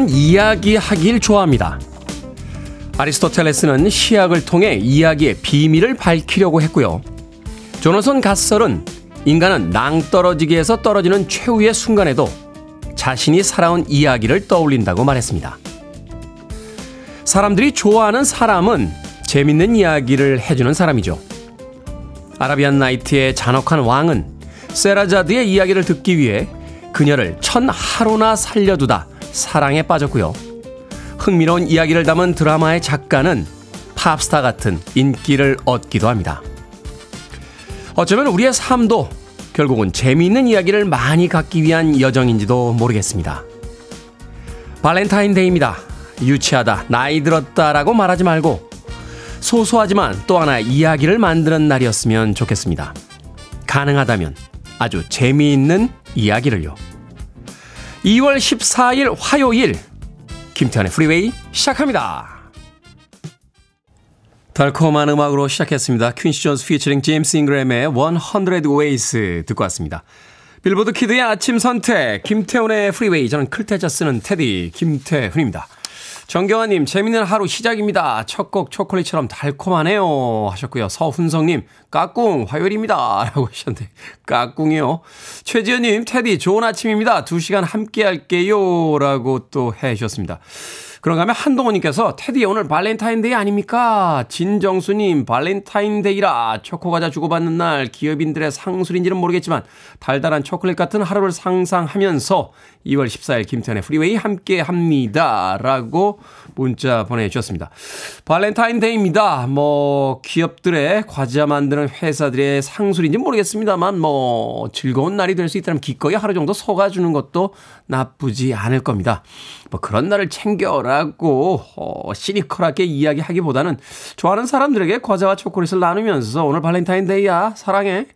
우리는 이야기하길 좋아합니다. 아리스토텔레스는 시약을 통해 이야기의 비밀을 밝히려고 했고요. 조너선 갓설은 인간은 낭떠러지기에서 떨어지는 최후의 순간에도 자신이 살아온 이야기를 떠올린다고 말했습니다. 사람들이 좋아하는 사람은 재밌는 이야기를 해주는 사람이죠. 아라비안 나이트의 잔혹한 왕은 세라자드의 이야기를 듣기 위해 그녀를 천 하루나 살려두다 사랑에 빠졌고요. 흥미로운 이야기를 담은 드라마의 작가는 팝스타 같은 인기를 얻기도 합니다. 어쩌면 우리의 삶도 결국은 재미있는 이야기를 많이 갖기 위한 여정인지도 모르겠습니다. 발렌타인데이입니다. 유치하다, 나이 들었다라고 말하지 말고 소소하지만 또 하나 이야기를 만드는 날이었으면 좋겠습니다. 가능하다면 아주 재미있는 이야기를요. 2월 14일 화요일 김태훈의 프리웨이 시작합니다. 달콤한 음악으로 시작했습니다. 퀸시 존스 피처링 제임스 잉그램의 100 Ways 듣고 왔습니다. 빌보드 kid의 아침 선택 김태훈의 프리웨이 저는 클 태자 쓰는 테디 김태훈입니다. 정경아님, 재밌는 하루 시작입니다. 첫 곡 초콜릿처럼 달콤하네요. 하셨고요. 서훈성님, 까꿍, 화요일입니다. 라고 하셨는데, 까꿍이요. 최지현님, 테디, 좋은 아침입니다. 두 시간 함께 할게요. 라고 또 해 주셨습니다. 그런가 하면 한동호님께서 테디 오늘 발렌타인데이 아닙니까? 진정수님 발렌타인데이라 초코과자 주고받는 날 기업인들의 상술인지는 모르겠지만 달달한 초콜릿 같은 하루를 상상하면서 2월 14일 김태훈의 프리웨이 함께 합니다. 라고 문자 보내주셨습니다. 발렌타인데이입니다. 뭐 기업들의 과자 만드는 회사들의 상술인지 모르겠습니다만 뭐 즐거운 날이 될 수 있다면 기꺼이 하루 정도 속아주는 것도 나쁘지 않을 겁니다. 뭐 그런 날을 챙겨라고 어, 시니컬하게 이야기하기보다는 좋아하는 사람들에게 과자와 초콜릿을 나누면서 오늘 발렌타인데이야 사랑해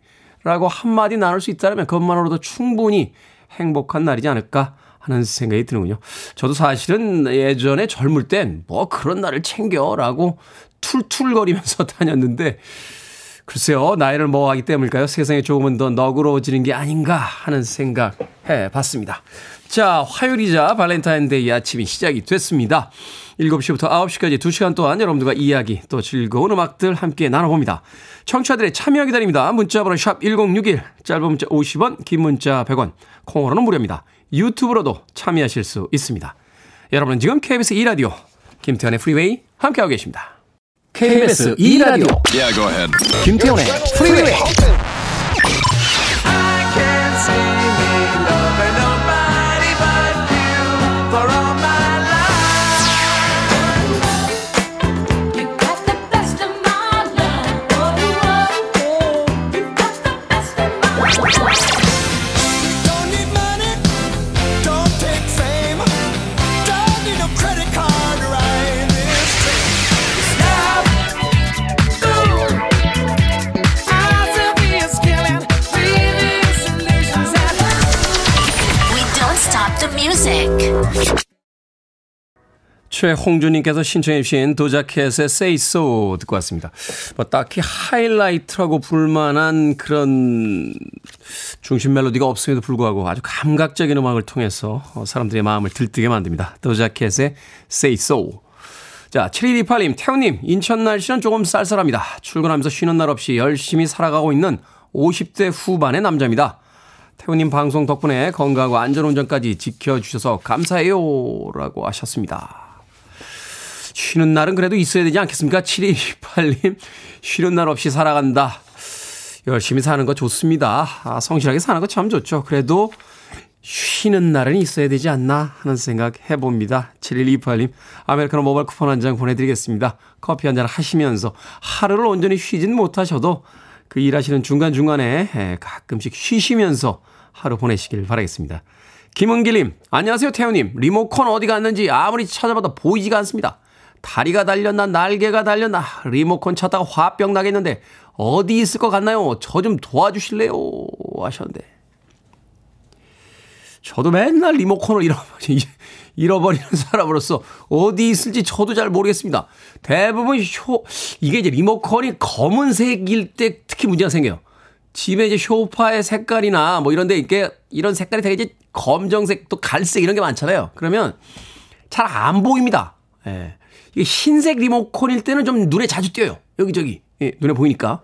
라고 한마디 나눌 수 있다면 그것만으로도 충분히 행복한 날이지 않을까 하는 생각이 드는군요. 저도 사실은 예전에 젊을 땐 뭐 그런 날을 챙겨라고 툴툴거리면서 다녔는데 글쎄요, 나이를 먹어가기 때문일까요? 세상이 조금은 더 너그러워지는 게 아닌가 하는 생각 해 봤습니다. 자, 화요일이자 발렌타인데이 아침이 시작이 됐습니다. 7시부터 9시까지 2시간 동안 여러분들과 이야기 또 즐거운 음악들 함께 나눠봅니다. 청취자들의 참여 기다립니다. 문자번호 샵 1061, 짧은 문자 50원, 긴 문자 100원, 콩으로는 무료입니다. 유튜브로도 참여하실 수 있습니다. 여러분은 지금 KBS 2라디오 김태훈의 프리웨이 함께하고 계십니다. KBS 2라디오 yeah, 김태훈의 프리웨이 최홍주님께서 신청해 주신 도자켓의 Say So 듣고 왔습니다. 뭐 딱히 하이라이트라고 불만한 그런 중심 멜로디가 없음에도 불구하고 아주 감각적인 음악을 통해서 사람들의 마음을 들뜨게 만듭니다. 도자켓의 Say So. 자, 7128님, 태우님, 인천 날씨는 조금 쌀쌀합니다. 출근하면서 쉬는 날 없이 열심히 살아가고 있는 50대 후반의 남자입니다. 태우님 방송 덕분에 건강하고 안전운전까지 지켜주셔서 감사해요. 라고 하셨습니다. 쉬는 날은 그래도 있어야 되지 않겠습니까? 7228님, 쉬는 날 없이 살아간다. 열심히 사는 거 좋습니다. 아, 성실하게 사는 거 참 좋죠. 그래도 쉬는 날은 있어야 되지 않나 하는 생각 해봅니다. 7128님, 아메리카노 모바일 쿠폰 한 장 보내드리겠습니다. 커피 한 잔 하시면서 하루를 온전히 쉬진 못하셔도 그 일하시는 중간중간에 가끔씩 쉬시면서 하루 보내시길 바라겠습니다. 김은길님, 안녕하세요, 태우님. 리모컨 어디 갔는지 아무리 찾아봐도 보이지가 않습니다. 다리가 달렸나 날개가 달렸나 리모컨 찾다가 화병 나겠는데 어디 있을 것 같나요? 저 좀 도와주실래요? 하셨는데 저도 맨날 리모컨을 잃어버리, 잃어버리 는 사람으로서 어디 있을지 저도 잘 모르겠습니다. 대부분 쇼, 이게 이제 리모컨이 검은색일 때 특히 문제가 생겨요. 집에 이제 쇼파의 색깔이나 뭐 이런데 이게 이런 색깔이 되게 이제 검정색 또 갈색 이런 게 많잖아요. 그러면 잘 안 보입니다. 예. 흰색 리모컨일 때는 좀 눈에 자주 띄어요. 여기저기. 예, 눈에 보이니까.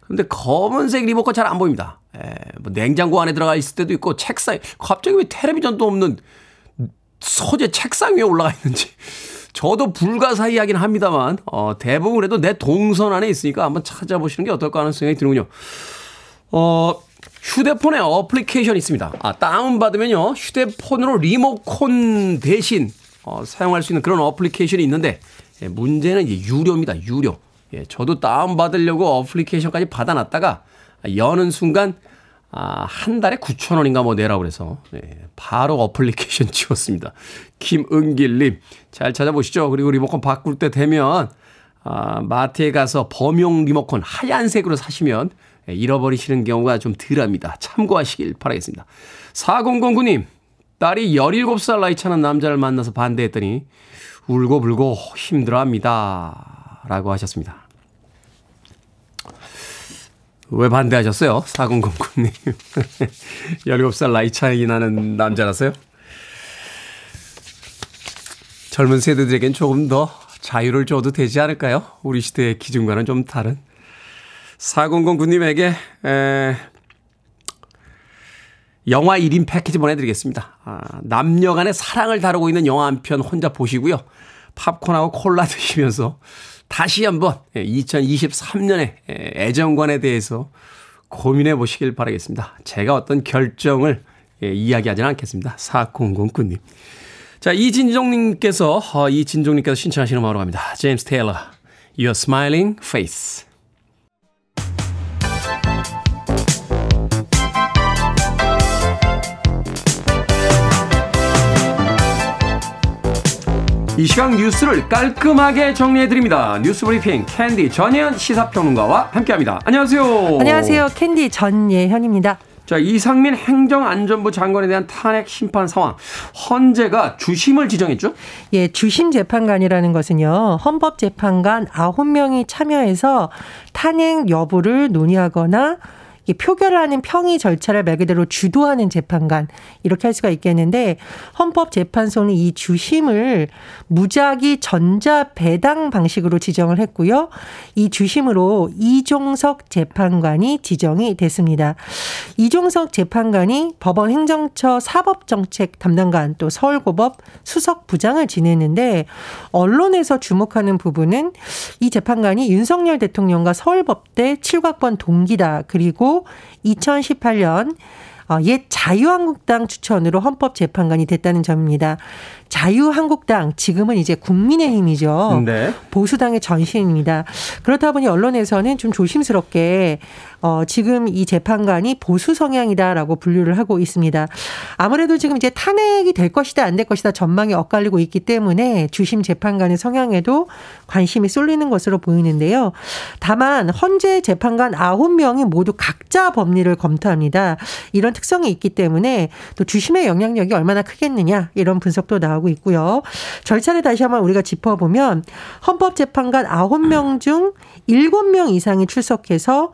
근데 검은색 리모컨 잘 안 보입니다. 예, 뭐 냉장고 안에 들어가 있을 때도 있고 책상 갑자기 왜 텔레비전도 없는 소재 책상 위에 올라가 있는지 저도 불가사의하긴 합니다만 어, 대부분 그래도 내 동선 안에 있으니까 한번 찾아보시는 게 어떨까 하는 생각이 드는군요. 어, 휴대폰에 어플리케이션이 있습니다. 아, 다운받으면요. 휴대폰으로 리모컨 대신 어, 사용할 수 있는 그런 어플리케이션이 있는데 예, 문제는 이제 유료입니다. 유료. 예, 저도 다운 받으려고 어플리케이션까지 받아놨다가 여는 순간 아, 한 달에 9천 원인가 뭐 내라고 그래서 예, 바로 어플리케이션 지웠습니다. 김은길님 잘 찾아보시죠. 그리고 리모컨 바꿀 때 되면 아, 마트에 가서 범용 리모컨 하얀색으로 사시면 예, 잃어버리시는 경우가 좀 덜합니다. 참고하시길 바라겠습니다. 4009님 딸이 17살 나이 차는 남자를 만나서 반대했더니 울고불고 힘들어합니다. 라고 하셨습니다. 왜 반대하셨어요? 4009님. 17살 나이 차이 나는 남자라서요? 젊은 세대들에겐 조금 더 자유를 줘도 되지 않을까요? 우리 시대의 기준과는 좀 다른. 4009님에게, 에, 영화 1인 패키지 보내드리겠습니다. 아, 남녀 간의 사랑을 다루고 있는 영화 한 편 혼자 보시고요. 팝콘하고 콜라 드시면서 다시 한번 2023년의 애정관에 대해서 고민해 보시길 바라겠습니다. 제가 어떤 결정을 이야기하지는 않겠습니다. 4009님. 자, 이진종님께서, 어, 이진종님께서 신청하시는 음악으로 갑니다. 제임스 테일러, Your Smiling Face. 이 시각 뉴스를 깔끔하게 정리해드립니다. 뉴스 브리핑 캔디 전예현 시사평론가와 함께합니다. 안녕하세요. 안녕하세요. 캔디 전예현입니다. 자, 이상민 행정안전부 장관에 대한 탄핵 심판 상황. 헌재가 주심을 지정했죠? 예, 주심 재판관이라는 것은요. 헌법재판관 9명이 참여해서 탄핵 여부를 논의하거나 표결하는 평의 절차를 말 그대로 주도하는 재판관 이렇게 할 수가 있겠는데 헌법재판소는 이 주심을 무작위 전자 배당 방식으로 지정을 했고요. 이 주심으로 이종석 재판관이 지정이 됐습니다. 이종석 재판관이 법원 행정처 사법정책 담당관 또 서울고법 수석 부장을 지냈는데 언론에서 주목하는 부분은 이 재판관이 윤석열 대통령과 서울법대 7학번 동기다. 그리고 2018년 어, 옛 자유한국당 추천으로 헌법재판관이 됐다는 점입니다. 자유한국당 지금은 이제 국민의힘이죠. 네. 보수당의 전신입니다. 그렇다 보니 언론에서는 좀 조심스럽게 어, 지금 이 재판관이 보수 성향이다라고 분류를 하고 있습니다. 아무래도 지금 이제 탄핵이 될 것이다 안 될 것이다 전망이 엇갈리고 있기 때문에 주심 재판관의 성향에도 관심이 쏠리는 것으로 보이는데요. 다만 헌재 재판관 9명이 모두 각자 법리를 검토합니다. 이런 특성이 있기 때문에 또 주심의 영향력이 얼마나 크겠느냐 이런 분석도 나오고 있고요. 절차를 다시 한번 우리가 짚어보면 헌법재판관 9명 중 7명 이상이 출석해서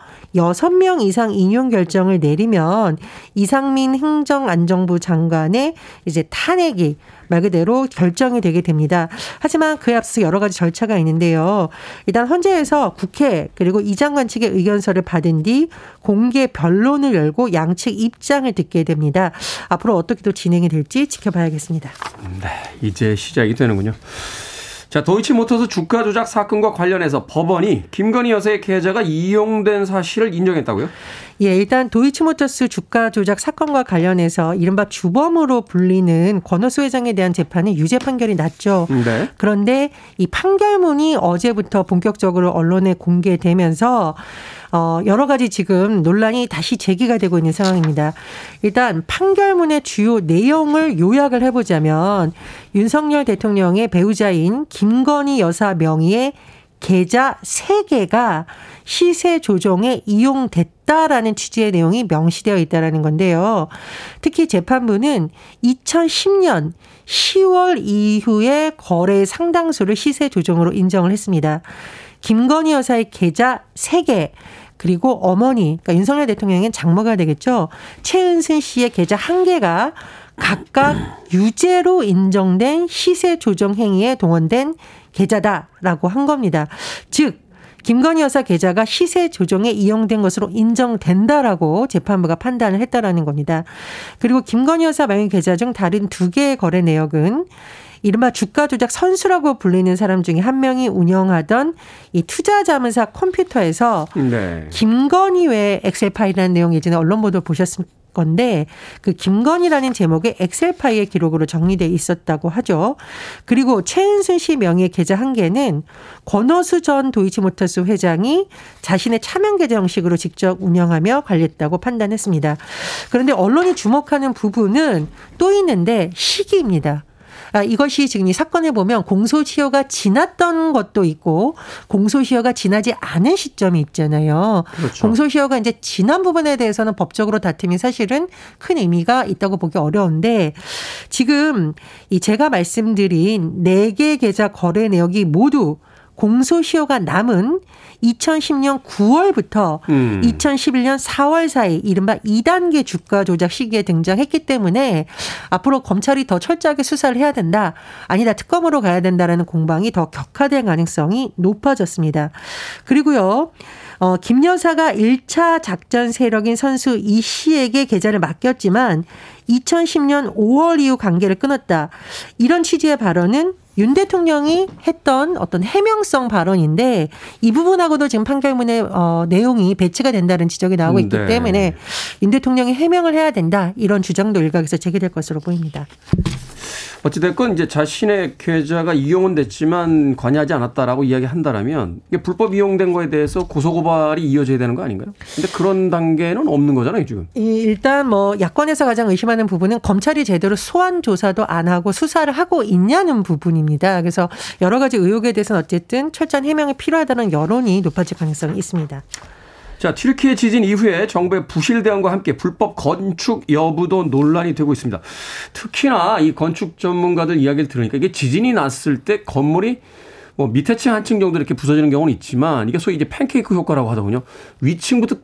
6명 이상 인용 결정을 내리면 이상민 행정안정부 장관의 이제 탄핵이 말 그대로 결정이 되게 됩니다. 하지만 그에 앞서서 여러 가지 절차가 있는데요. 일단 헌재에서 국회 그리고 이 장관 측의 의견서를 받은 뒤 공개 변론을 열고 양측 입장을 듣게 됩니다. 앞으로 어떻게 또 진행이 될지 지켜봐야겠습니다. 네, 이제 시작이 되는군요. 자, 도이치모터스 주가 조작 사건과 관련해서 법원이 김건희 여사의 계좌가 이용된 사실을 인정했다고요? 예, 일단 도이치모터스 주가 조작 사건과 관련해서 이른바 주범으로 불리는 권오수 회장에 대한 재판은 유죄 판결이 났죠. 네. 그런데 이 판결문이 어제부터 본격적으로 언론에 공개되면서 어, 여러 가지 지금 논란이 다시 제기가 되고 있는 상황입니다. 일단 판결문의 주요 내용을 요약을 해보자면 윤석열 대통령의 배우자인 김건희 여사 명의의 계좌 3개가 시세 조정에 이용됐다라는 취지의 내용이 명시되어 있다라는 건데요. 특히 재판부는 2010년 10월 이후에 거래 상당수를 시세 조정으로 인정을 했습니다. 김건희 여사의 계좌 3개 그리고 어머니, 그러니까 윤석열 대통령의 장모가 되겠죠. 최은순 씨의 계좌 한 개가 각각 유죄로 인정된 시세 조정 행위에 동원된 계좌다라고 한 겁니다. 즉 김건희 여사 계좌가 시세 조정에 이용된 것으로 인정된다라고 재판부가 판단을 했다라는 겁니다. 그리고 김건희 여사 명의 계좌 중 다른 두 개의 거래 내역은 이른바 주가 조작 선수라고 불리는 사람 중에 한 명이 운영하던 이 투자 자문사 컴퓨터에서 네. 김건희 외 엑셀 파일이라는 내용 예전에 언론 보도 보셨을 건데 그 김건희라는 제목의 엑셀 파일의 기록으로 정리돼 있었다고 하죠. 그리고 최은순 씨 명의 계좌 한 개는 권호수 전 도이치모터스 회장이 자신의 차명 계좌 형식으로 직접 운영하며 관리했다고 판단했습니다. 그런데 언론이 주목하는 부분은 또 있는데 시기입니다. 아, 이것이 지금 이 사건에 보면 공소시효가 지났던 것도 있고 공소시효가 지나지 않은 시점이 있잖아요. 그렇죠. 공소시효가 이제 지난 부분에 대해서는 법적으로 다툼이 사실은 큰 의미가 있다고 보기 어려운데 지금 이 제가 말씀드린 네 개 계좌 거래 내역이 모두 공소시효가 남은 2010년 9월부터 음. 2011년 4월 사이 이른바 2단계 주가 조작 시기에 등장했기 때문에 앞으로 검찰이 더 철저하게 수사를 해야 된다. 아니다. 특검으로 가야 된다라는 공방이 더 격화될 가능성이 높아졌습니다. 그리고요. 어, 김 여사가 1차 작전 세력인 선수 이 씨에게 계좌를 맡겼지만 2010년 5월 이후 관계를 끊었다. 이런 취지의 발언은 윤 대통령이 했던 어떤 해명성 발언인데 이 부분하고도 지금 판결문의 어, 내용이 배치가 된다는 지적이 나오고 있기 네. 때문에 윤 대통령이 해명을 해야 된다 이런 주장도 일각에서 제기될 것으로 보입니다. 어찌됐건 이제 자신의 계좌가 이용은 됐지만 관여하지 않았다라고 이야기한다라면 이게 불법 이용된 거에 대해서 고소고발이 이어져야 되는 거 아닌가요? 근데 그런 단계는 없는 거잖아요, 지금. 일단 뭐 야권에서 가장 의심하는 부분은 검찰이 제대로 소환 조사도 안 하고 수사를 하고 있냐는 부분입니다. 그래서 여러 가지 의혹에 대해서는 어쨌든 철저한 해명이 필요하다는 여론이 높아질 가능성이 있습니다. 자, 튀르키예 지진 이후에 정부의 부실 대응과 함께 불법 건축 여부도 논란이 되고 있습니다. 특히나 이 건축 전문가들 이야기를 들으니까 이게 지진이 났을 때 건물이 뭐 밑에 층 한 층 정도 이렇게 부서지는 경우는 있지만 이게 소위 이제 팬케이크 효과라고 하더군요. 위층부터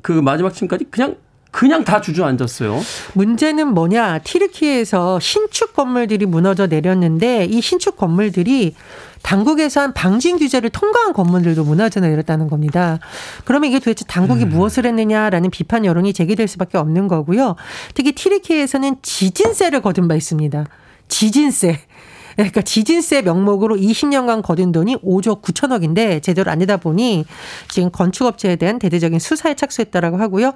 그 마지막 층까지 그냥 그냥 다 주저앉았어요. 문제는 뭐냐? 티르키에서 신축 건물들이 무너져 내렸는데 이 신축 건물들이 당국에서 한 방진 규제를 통과한 건물들도 무너져 내렸다는 겁니다. 그러면 이게 도대체 당국이 음. 무엇을 했느냐라는 비판 여론이 제기될 수밖에 없는 거고요. 특히 티르키에서는 지진세를 거둔 바 있습니다. 지진세. 그러니까 지진세 명목으로 20년간 거둔 돈이 5조 9천억인데 제대로 안 내다 보니 지금 건축업체에 대한 대대적인 수사에 착수했다라고 하고요.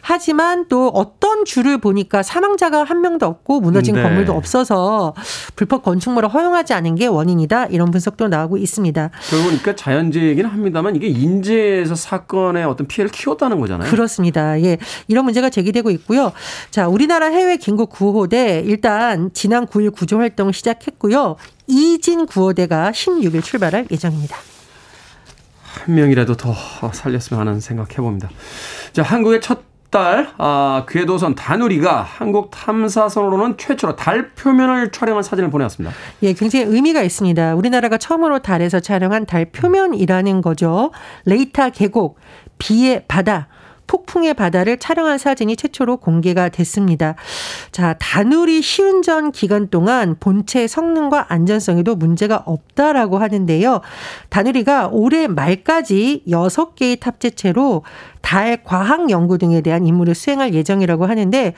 하지만 또 어떤 줄을 보니까 사망자가 한 명도 없고 무너진 네. 건물도 없어서 불법 건축물을 허용하지 않은 게 원인이다 이런 분석도 나오고 있습니다. 그러니까 자연재해이긴 합니다만 이게 인재에서 사건의 어떤 피해를 키웠다는 거잖아요. 그렇습니다. 예. 이런 문제가 제기되고 있고요. 자, 우리나라 해외 긴급 구호대 일단 지난 9일 구조 활동을 시작했고요. 있고요. 이진 구호대가 16일 출발할 예정입니다. 한 명이라도 더 살렸으면 하는 생각 해 봅니다. 자, 한국의 첫 달, 아, 궤도선 다누리가 한국 탐사선으로는 최초로 달 표면을 촬영한 사진을 보내왔습니다. 예, 굉장히 의미가 있습니다. 우리나라가 처음으로 달에서 촬영한 달 표면이라는 거죠. 레이타 계곡, 비의 바다, 폭풍의 바다를 촬영한 사진이 최초로 공개가 됐습니다. 자, 다누리 시운전 기간 동안 본체 성능과 안전성에도 문제가 없다라고 하는데요. 다누리가 올해 말까지 6개의 탑재체로 달 과학 연구 등에 대한 임무를 수행할 예정이라고 하는데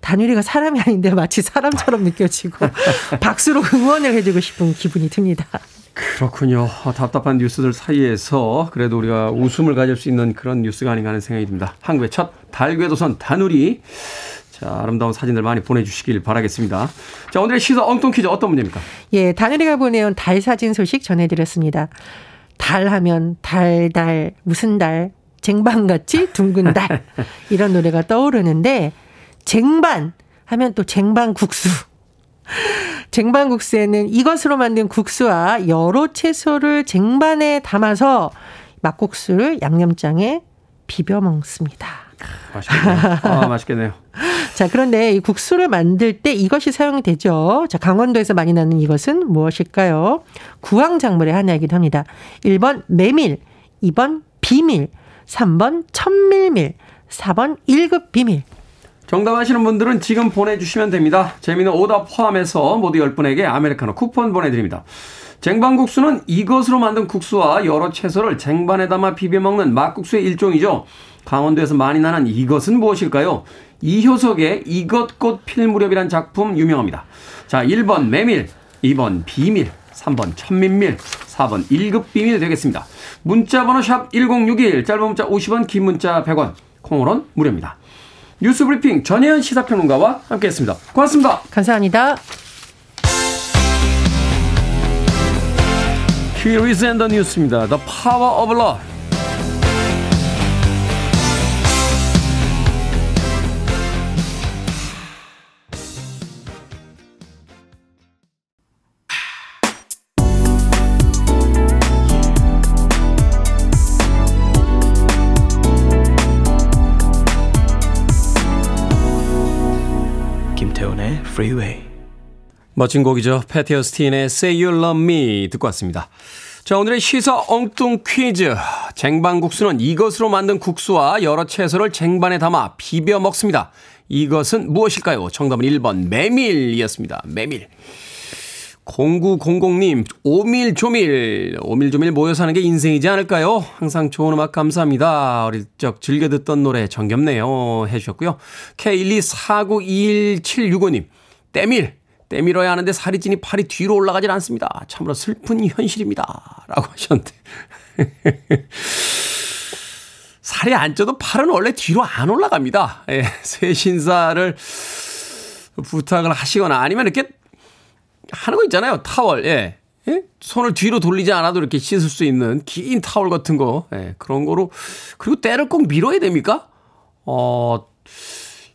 다누리가 사람이 아닌데 마치 사람처럼 느껴지고 박수로 응원을 해주고 싶은 기분이 듭니다. 그렇군요. 답답한 뉴스들 사이에서 그래도 우리가 웃음을 가질 수 있는 그런 뉴스가 아닌가 하는 생각이 듭니다. 한국의 첫 달궤도선 다누리. 자, 아름다운 사진들 많이 보내주시길 바라겠습니다. 자, 오늘의 시사 엉뚱 퀴즈 어떤 문제입니까? 예, 다누리가 보내온 달 사진 소식 전해드렸습니다. 달 하면 달, 달, 무슨 달, 쟁반같이 둥근 달. 이런 노래가 떠오르는데, 쟁반 하면 또 쟁반국수. 쟁반국수에는 이것으로 만든 국수와 여러 채소를 쟁반에 담아서 막국수를 양념장에 비벼 먹습니다. 맛있겠네요. 아, 맛있겠네요. 자, 그런데 이 국수를 만들 때 이것이 사용이 되죠. 자, 강원도에서 많이 나는 이것은 무엇일까요? 구황작물의 하나이기도 합니다. 1번 메밀, 2번 비밀, 3번 천밀밀, 4번 1급 비밀. 정답 아시는 분들은 지금 보내주시면 됩니다. 재미는 오답 포함해서 모두 10분에게 아메리카노 쿠폰 보내드립니다. 쟁반국수는 이것으로 만든 국수와 여러 채소를 쟁반에 담아 비벼 먹는 막국수의 일종이죠. 강원도에서 많이 나는 이것은 무엇일까요? 이효석의 이것꽃 필 무렵이란 작품 유명합니다. 자, 1번 메밀, 2번 비밀, 3번 천민밀, 4번 1급 비밀 되겠습니다. 문자 번호 샵 1061, 짧은 문자 50원, 긴 문자 100원, 콩으로는 무료입니다. 뉴스 브리핑 전혜연 시사평론가와 함께했습니다. 고맙습니다. 감사합니다. Here is the news입니다. The power of love. Freeway. 멋진 곡이죠. 패티 스틴의 Say You Love Me 듣고 왔습니다. 자, 오늘의 시사 엉뚱 퀴즈. 쟁반국수는 이것으로 만든 국수와 여러 채소를 쟁반에 담아 비벼 먹습니다. 이것은 무엇일까요? 정답은 1번 메밀이었습니다. 메밀. 0900님, 오밀조밀. 오밀조밀 모여 사는 게 인생이지 않을까요? 항상 좋은 음악 감사합니다. 어릴 적 즐겨 듣던 노래 정겹네요. 해주셨고요. K124912765님, 때밀. 때밀어야 하는데 살이 찌니 팔이 뒤로 올라가질 않습니다. 참으로 슬픈 현실입니다. 라고 하셨는데. 살이 안 쪄도 팔은 원래 뒤로 안 올라갑니다. 예, 새 신사를 부탁을 하시거나 아니면 이렇게 하는 거 있잖아요. 타월. 예. 예? 손을 뒤로 돌리지 않아도 이렇게 씻을 수 있는 긴 타월 같은 거. 예, 그런 거로. 그리고 때를 꼭 밀어야 됩니까? 어,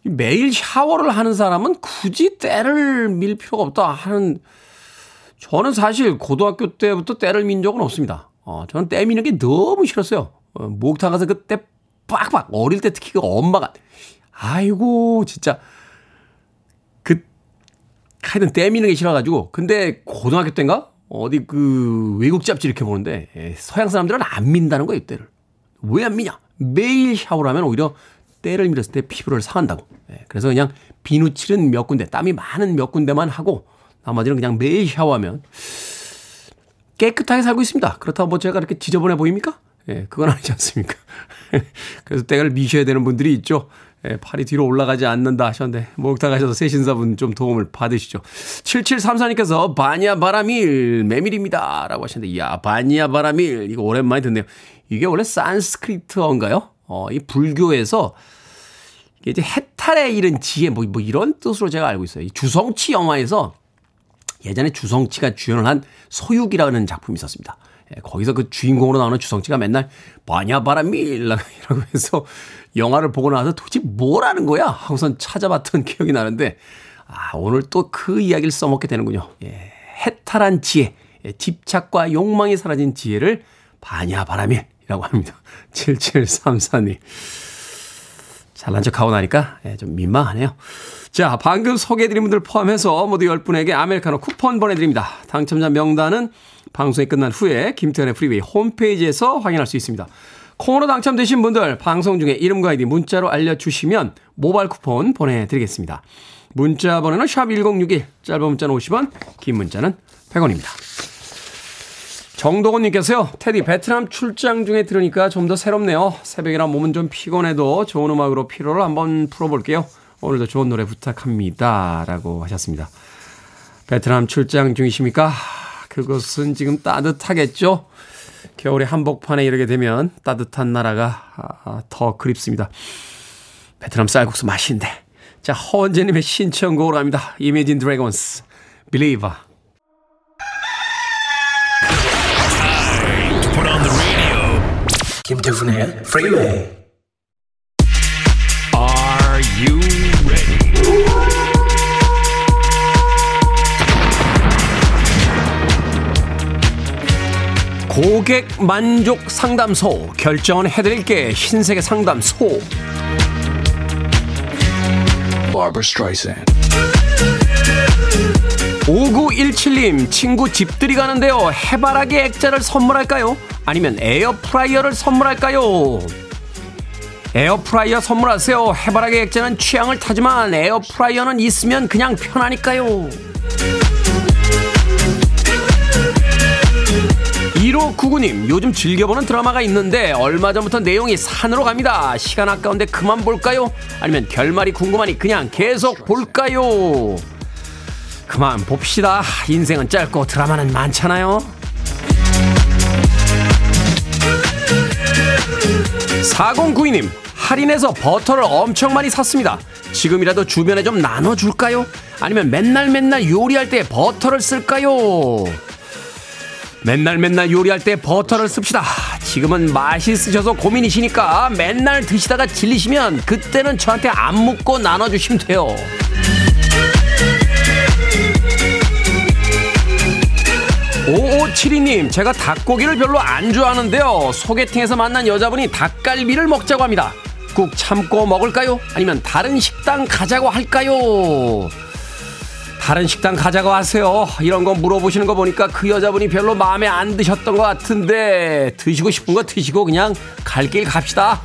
매일 샤워를 하는 사람은 굳이 때를 밀 필요가 없다 하는 저는 사실 고등학교 때부터 때를 민 적은 없습니다. 어, 저는 때 미는 게 너무 싫었어요. 어, 목욕탕 가서 그때 빡빡 어릴 때 특히 그 엄마가 아이고 진짜. 그 하여튼 때 미는 게 싫어가지고. 근데 고등학교 때인가? 어디 그 외국 잡지 이렇게 보는데 예, 서양 사람들은 안 민다는 거예요 때를. 왜 안 미냐? 매일 샤워를 하면 오히려 때를 밀었을 때 피부를 상한다고. 예, 그래서 그냥 비누 칠은 몇 군데, 땀이 많은 몇 군데만 하고 나머지는 그냥 매일 샤워하면 깨끗하게 살고 있습니다. 그렇다고 뭐 제가 이렇게 지저분해 보입니까? 예, 그건 아니지 않습니까? 그래서 때를 미셔야 되는 분들이 있죠. 예, 팔이 뒤로 올라가지 않는다 하셨는데, 목욕탕 가셔서 세신사분 좀 도움을 받으시죠. 7734님께서 바니아 바라밀, 메밀입니다. 라고 하셨는데, 이야, 바니아 바라밀. 이거 오랜만에 듣네요. 이게 원래 산스크리트어인가요? 어, 이 불교에서 이게 이제 해탈에 이른 지혜 뭐, 뭐 이런 뜻으로 제가 알고 있어요. 이 주성치 영화에서 예전에 주성치가 주연을 한 소육이라는 작품이 있었습니다. 예, 거기서 그 주인공으로 나오는 주성치가 맨날 바냐바라밀라고 해서 영화를 보고 나서 도대체 뭐라는 거야? 하고선 찾아봤던 기억이 나는데 아, 오늘 또 그 이야기를 써먹게 되는군요. 예, 해탈한 지혜, 예, 집착과 욕망이 사라진 지혜를 반야바라밀 이라고 합니다. 7734님. 잘난 척하고 나니까 예, 좀 민망하네요. 자, 방금 소개해드린 분들 포함해서 모두 10분에게 아메리카노 쿠폰 보내드립니다. 당첨자 명단은 방송이 끝난 후에 김태훈의 프리웨이 홈페이지에서 확인할 수 있습니다. 콩으로 당첨되신 분들 방송 중에 이름과 아이디 문자로 알려주시면 모바일 쿠폰 보내드리겠습니다. 문자 번호는 샵1061 짧은 문자는 50원 긴 문자는 100원입니다. 정동원님께서요, 테디, 베트남 출장 중에 들으니까 좀 더 새롭네요. 새벽이라 몸은 좀 피곤해도 좋은 음악으로 피로를 한번 풀어볼게요. 오늘도 좋은 노래 부탁합니다. 라고 하셨습니다. 베트남 출장 중이십니까? 그것은 지금 따뜻하겠죠? 겨울에 한복판에 이르게 되면 따뜻한 나라가 아, 더 그립습니다. 베트남 쌀국수 맛있는데. 자, 허원재님의 신청곡으로 합니다. Imagine Dragons, Believer. 김태훈의 프리웨이 Are you ready? 고객 만족 상담소. 결정은 해드릴게. 흰색의 상담소 5917님 친구 집들이 가는데요 해바라기 액자를 선물할까요? 아니면 에어프라이어를 선물할까요? 에어프라이어 선물하세요. 해바라기 액자는 취향을 타지만 에어프라이어는 있으면 그냥 편하니까요. 1599님, 요즘 즐겨보는 드라마가 있는데 얼마 전부터 내용이 산으로 갑니다. 시간 아까운데 그만 볼까요? 아니면 결말이 궁금하니 그냥 계속 볼까요? 그만 봅시다. 인생은 짧고 드라마는 많잖아요. 4092님, 할인해서 버터를 엄청 많이 샀습니다. 지금이라도 주변에 좀 나눠줄까요? 아니면 맨날 맨날 요리할 때 버터를 쓸까요? 맨날 맨날 요리할 때 버터를 씁시다. 지금은 맛있으셔서 고민이시니까 맨날 드시다가 질리시면 그때는 저한테 안 묻고 나눠주시면 돼요. 5572님, 제가 닭고기를 별로 안 좋아하는데요. 소개팅에서 만난 여자분이 닭갈비를 먹자고 합니다. 꾹 참고 먹을까요? 아니면 다른 식당 가자고 할까요? 다른 식당 가자고 하세요. 이런 거 물어보시는 거 보니까 그 여자분이 별로 마음에 안 드셨던 것 같은데 드시고 싶은 거 드시고 그냥 갈 길 갑시다.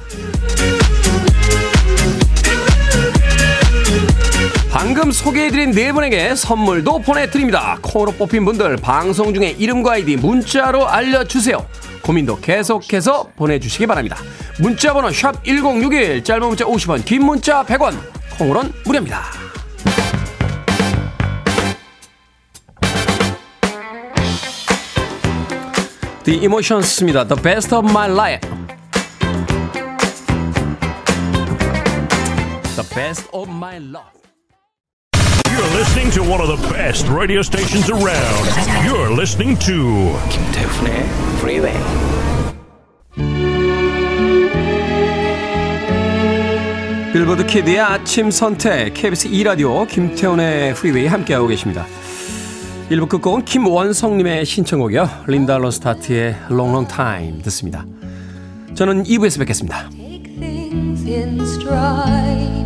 방금 소개해드린 네 분에게 선물도 보내드립니다. 콩으로 뽑힌 분들 방송 중에 이름과 아이디 문자로 알려주세요. 고민도 계속해서 보내주시기 바랍니다. 문자번호 샵 1061, 짧은 문자 50원, 긴 문자 100원, 콩으로는 무료입니다. The Emotions입니다. The Best of My Life. The Best of My Love. Listening to one of the best radio stations around. You're listening to 김태훈의 Freeway. 빌보드 kid의 아침 선택 KBS 2 라디오 김태훈의 프리웨이 함께하고 계십니다. 1부 끝곡은 김원성님의 신청곡이요. 린다 론스타드의 Long Long Time 듣습니다. 저는 2부에서 뵙겠습니다. Take things in stride.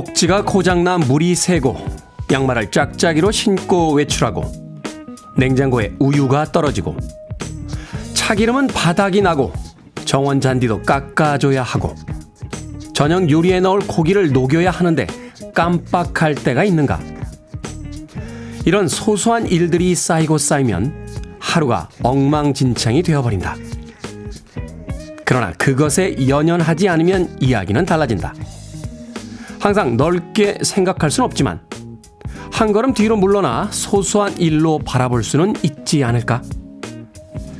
꼭지가 고장나 물이 새고 양말을 짝짝이로 신고 외출하고 냉장고에 우유가 떨어지고 차기름은 바닥이 나고 정원 잔디도 깎아줘야 하고 저녁 요리에 넣을 고기를 녹여야 하는데 깜빡할 때가 있는가 이런 소소한 일들이 쌓이고 쌓이면 하루가 엉망진창이 되어버린다. 그러나 그것에 연연하지 않으면 이야기는 달라진다. 항상 넓게 생각할 수는 없지만 한 걸음 뒤로 물러나 소소한 일로 바라볼 수는 있지 않을까?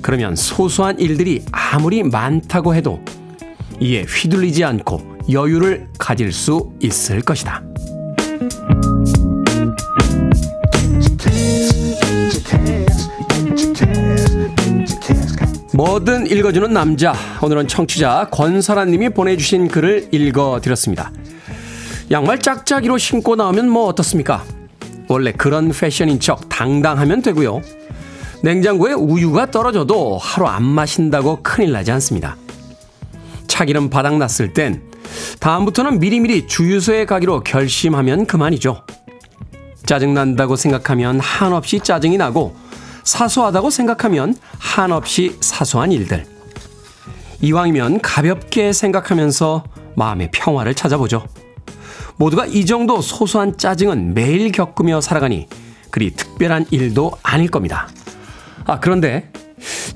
그러면 소소한 일들이 아무리 많다고 해도 이에 휘둘리지 않고 여유를 가질 수 있을 것이다. 뭐든 읽어주는 남자. 오늘은 청취자 권설아 님이 보내주신 글을 읽어드렸습니다. 양말 짝짝이로 신고 나오면 뭐 어떻습니까? 원래 그런 패션인 척 당당하면 되고요. 냉장고에 우유가 떨어져도 하루 안 마신다고 큰일 나지 않습니다. 차기름 바닥 났을 땐 다음부터는 미리미리 주유소에 가기로 결심하면 그만이죠. 짜증난다고 생각하면 한없이 짜증이 나고 사소하다고 생각하면 한없이 사소한 일들. 이왕이면 가볍게 생각하면서 마음의 평화를 찾아보죠. 모두가 이 정도 소소한 짜증은 매일 겪으며 살아가니 그리 특별한 일도 아닐 겁니다. 아, 그런데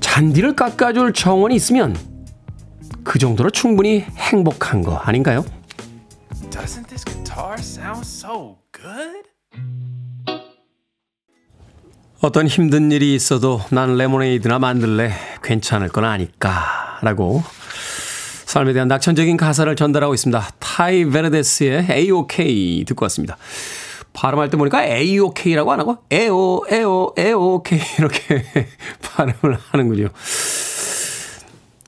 잔디를 깎아줄 정원이 있으면 그 정도로 충분히 행복한 거 아닌가요? Doesn't this guitar sound so good? 어떤 힘든 일이 있어도 난 레모네이드나 만들래 괜찮을 건 아니까 라고 삶에 대한 낙천적인 가사를 전달하고 있습니다. 타이 베르데스의 A.O.K. 듣고 왔습니다. 발음할 때 보니까 AOK라고 안 하고 에오, 에오, 에오K 이렇게 발음을 하는군요.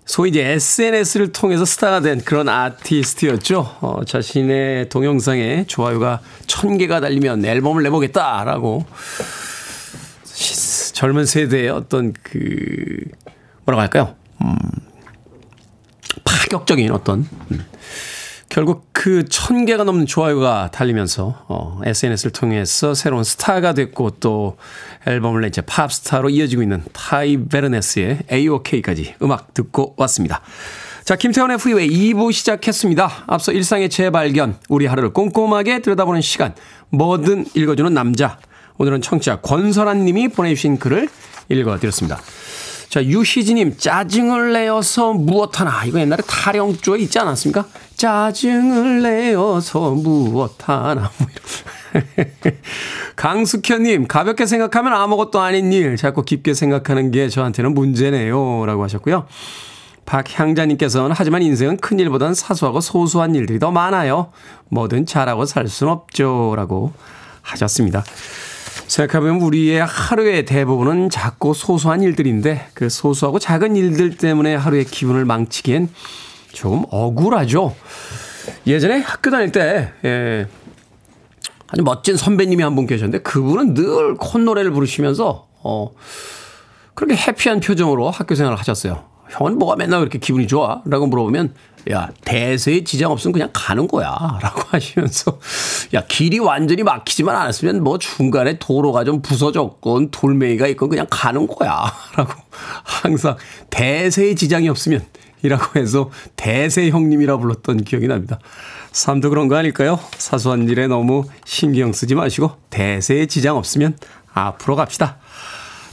소위 이제 SNS를 통해서 스타가 된 그런 아티스트였죠. 어, 자신의 동영상에 좋아요가 천 개가 달리면 앨범을 내보겠다라고 시- 젊은 세대의 어떤 그 뭐라고 할까요? 음, 파격적인 어떤 음, 결국 그 천 개가 넘는 좋아요가 달리면서 어, SNS를 통해서 새로운 스타가 됐고 또 앨범을 낸 이제 팝스타로 이어지고 있는 타이 베르데스의 AOK까지 음악 듣고 왔습니다. 자, 김태훈의 프리웨이 2부 시작했습니다. 앞서 일상의 재발견, 우리 하루를 꼼꼼하게 들여다보는 시간, 뭐든 읽어주는 남자. 오늘은 청취자 권설아 님이 보내주신 글을 읽어드렸습니다. 자, 유희진님, 짜증을 내어서 무엇 하나. 이거 옛날에 타령조에 있지 않았습니까? 짜증을 내어서 무엇 하나. 뭐 이런. 강숙현님, 가볍게 생각하면 아무것도 아닌 일, 자꾸 깊게 생각하는 게 저한테는 문제네요. 라고 하셨고요. 박향자님께서는 하지만 인생은 큰 일보단 사소하고 소소한 일들이 더 많아요. 뭐든 잘하고 살 순 없죠. 라고 하셨습니다. 생각해보면 우리의 하루의 대부분은 작고 소소한 일들인데 그 소소하고 작은 일들 때문에 하루의 기분을 망치기엔 조금 억울하죠. 예전에 학교 다닐 때, 예, 아주 멋진 선배님이 한 분 계셨는데 그분은 늘 콧노래를 부르시면서, 어, 그렇게 해피한 표정으로 학교 생활을 하셨어요. 형은 뭐가 맨날 그렇게 기분이 좋아? 라고 물어보면, 야, 대세에 지장 없으면 그냥 가는 거야. 라고 하시면서, 야, 길이 완전히 막히지만 않았으면 뭐 중간에 도로가 좀 부서졌건 돌멩이가 있건 그냥 가는 거야. 라고 항상 대세에 지장이 없으면 이라고 해서 대세 형님이라 불렀던 기억이 납니다. 삶도 그런 거 아닐까요? 사소한 일에 너무 신경 쓰지 마시고 대세에 지장 없으면 앞으로 갑시다.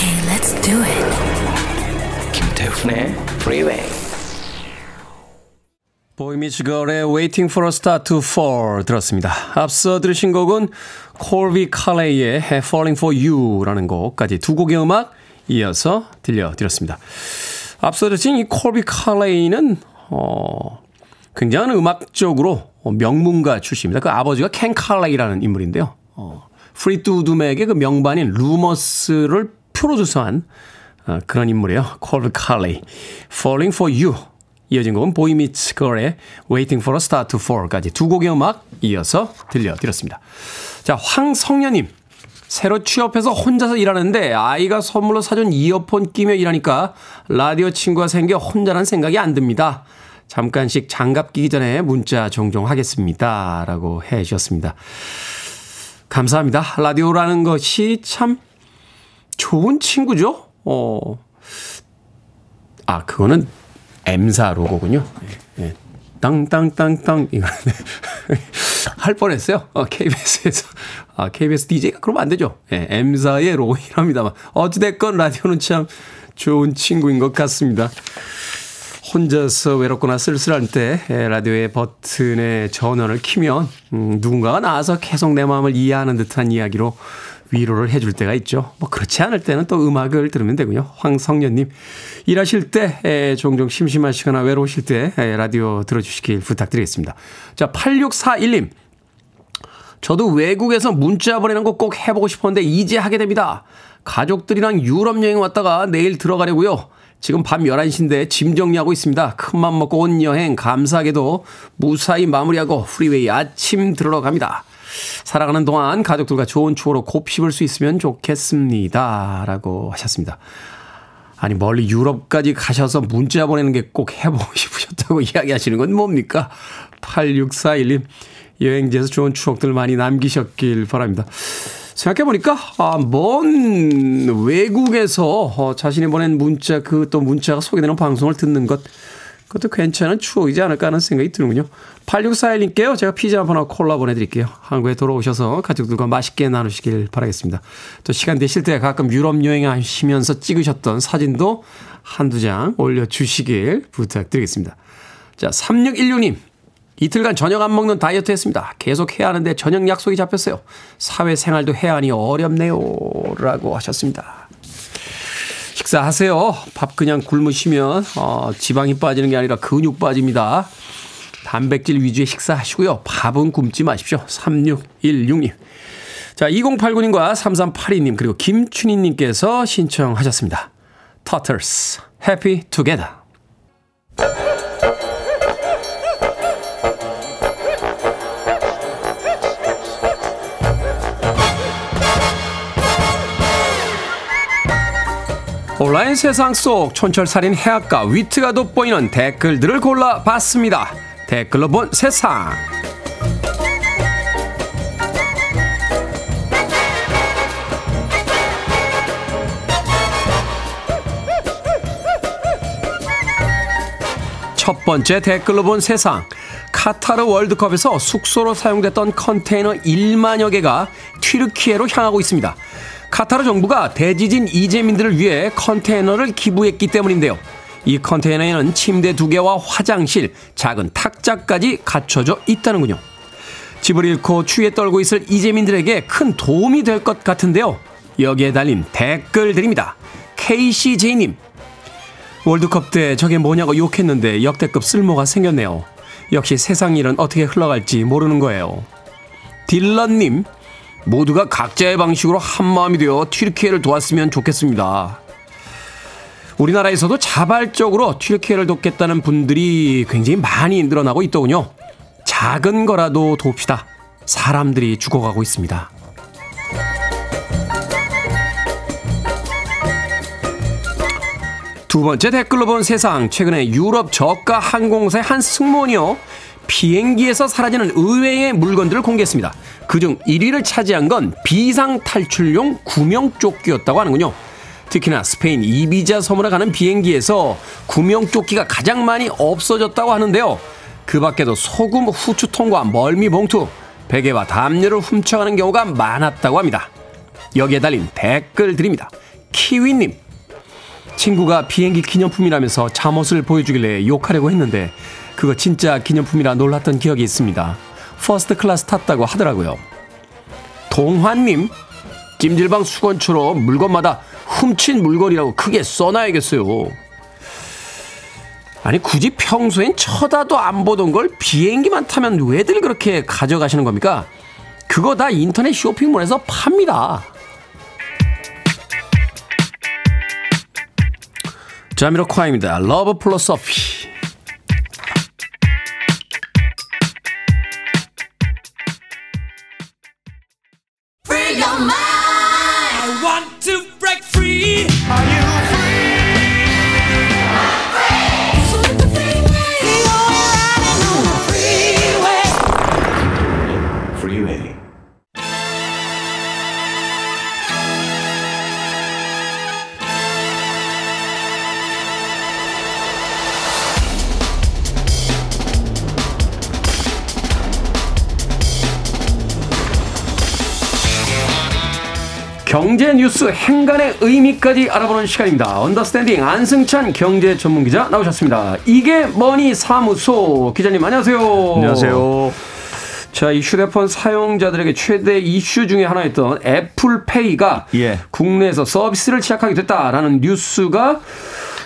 Okay, let's do it. 김태훈의 Freeway. 보이미즈걸의 Waiting for a Star to Fall 들었습니다. 앞서 들으신 곡은 콜비 칼레이의 Falling for You라는 곡까지 두 곡의 음악 이어서 들려드렸습니다. 앞서 들으신 이 콜비 칼레이는 어, 굉장한 음악적으로 명문가 출신입니다. 그 아버지가 켄 칼레이라는 인물인데요. 어, 프리투둠에게 그 명반인 루머스를 프로듀서한 어, 그런 인물이에요. 콜비 칼레이, Falling for You 이어진 곡은 보이 미츠 걸의 Waiting for a Star to Fall까지 두 곡의 음악 이어서 들려드렸습니다. 자, 황성녀님. 새로 취업해서 혼자서 일하는데 아이가 선물로 사준 이어폰 끼며 일하니까 라디오 친구가 생겨 혼자란 생각이 안 듭니다. 잠깐씩 장갑 끼기 전에 문자 종종 하겠습니다. 라고 해 주셨습니다. 감사합니다. 라디오라는 것이 참 좋은 친구죠? 어, 아, 그거는 M사 로고군요. 예, 예. 땅땅땅땅 이거 할 뻔했어요. 어, KBS에서 아 KBS DJ가 그러면 안 되죠. 예, M사의 로고이랍니다만 어찌됐건 라디오는 참 좋은 친구인 것 같습니다. 혼자서 외롭거나 쓸쓸할 때 예, 라디오의 버튼에 전원을 키면 음, 누군가가 나와서 계속 내 마음을 이해하는 듯한 이야기로 위로를 해줄 때가 있죠. 뭐 그렇지 않을 때는 또 음악을 들으면 되고요. 황성년님 일하실 때 에, 종종 심심하시거나 외로우실 때 에, 라디오 들어주시길 부탁드리겠습니다. 자 8641님 저도 외국에서 문자 보내는 거 꼭 해보고 싶었는데 이제 하게 됩니다. 가족들이랑 유럽 여행 왔다가 내일 들어가려고요. 지금 밤 11시인데 짐 정리하고 있습니다. 큰맘 먹고 온 여행 감사하게도 무사히 마무리하고 프리웨이 아침 들으러 갑니다. 살아가는 동안 가족들과 좋은 추억으로 곱씹을 수 있으면 좋겠습니다. 라고 하셨습니다. 아니, 멀리 유럽까지 가셔서 문자 보내는 게 꼭 해보고 싶으셨다고 이야기하시는 건 뭡니까? 8641님, 여행지에서 좋은 추억들 많이 남기셨길 바랍니다. 생각해보니까, 아, 먼 외국에서 어, 자신이 보낸 문자, 그 또 문자가 소개되는 방송을 듣는 것 그것도 괜찮은 추억이지 않을까 하는 생각이 드는군요. 8641님께요. 제가 피자 하나 콜라 보내드릴게요. 한국에 돌아오셔서 가족들과 맛있게 나누시길 바라겠습니다. 또 시간 되실 때 가끔 유럽 여행하시면서 찍으셨던 사진도 한두 장 올려주시길 부탁드리겠습니다. 자, 3616님. 이틀간 저녁 안 먹는 다이어트 했습니다. 계속 해야 하는데 저녁 약속이 잡혔어요. 사회생활도 해야 하니 어렵네요. 라고 하셨습니다. 식사하세요. 밥 그냥 굶으시면 어, 지방이 빠지는 게 아니라 근육 빠집니다. 단백질 위주의 식사 하시고요. 밥은 굶지 마십시오. 3616님. 자, 2089님과 3382님 그리고 김춘희님께서 신청하셨습니다. Turtles, Happy Together. 온라인 세상 속 촌철살인 해악과 위트가 돋보이는 댓글들을 골라봤습니다. 댓글로 본 세상. 첫 번째 댓글로 본 세상. 카타르 월드컵에서 숙소로 사용됐던 컨테이너 1만여 개가 튀르키예로 향하고 있습니다. 카타르 정부가 대지진 이재민들을 위해 컨테이너를 기부했기 때문인데요. 이 컨테이너에는 침대 두 개와 화장실, 작은 탁자까지 갖춰져 있다는군요. 집을 잃고 추위에 떨고 있을 이재민들에게 큰 도움이 될 것 같은데요. 여기에 달린 댓글들입니다. KCJ님. 월드컵 때 저게 뭐냐고 욕했는데 역대급 쓸모가 생겼네요. 역시 세상 일은 어떻게 흘러갈지 모르는 거예요. 딜런님. 모두가 각자의 방식으로 한마음이 되어 튀르키예를 도왔으면 좋겠습니다. 우리나라에서도 자발적으로 튀르키예를 돕겠다는 분들이 굉장히 많이 늘어나고 있더군요. 작은 거라도 돕시다. 사람들이 죽어가고 있습니다. 두 번째 댓글로 본 세상. 최근에 유럽 저가 항공사의 한 승무원이요. 비행기에서 사라지는 의외의 물건들을 공개했습니다. 그중 1위를 차지한 건 비상 탈출용 구명조끼였다고 하는군요. 특히나 스페인 이비자 섬으로 가는 비행기에서 구명조끼가 가장 많이 없어졌다고 하는데요. 그 밖에도 소금, 후추통과 멀미 봉투, 베개와 담요를 훔쳐가는 경우가 많았다고 합니다. 여기에 달린 댓글 드립니다. 키위님. 친구가 비행기 기념품이라면서 잠옷을 보여주길래 욕하려고 했는데 그거 진짜 기념품이라 놀랐던 기억이 있습니다. First class 탔다고 하더라고요. 동환님, 찜질방 수건처럼 물건마다 훔친 물건이라고 크게 써놔야겠어요. 아니 굳이 평소엔 쳐다도 안 보던 걸 비행기만 타면 왜들 그렇게 가져가시는 겁니까? 그거 다 인터넷 쇼핑몰에서 팝니다. 자미로콰입니다. 러브 플러서피. 경제 뉴스 행간의 의미까지 알아보는 시간입니다. 언더스탠딩 안승찬 경제 전문 기자 나오셨습니다. 이게 뭐니 사무소 기자님 안녕하세요. 안녕하세요. 자, 이 휴대폰 사용자들에게 최대 이슈 중에 하나였던 애플페이가 예. 국내에서 서비스를 시작하게 됐다라는 뉴스가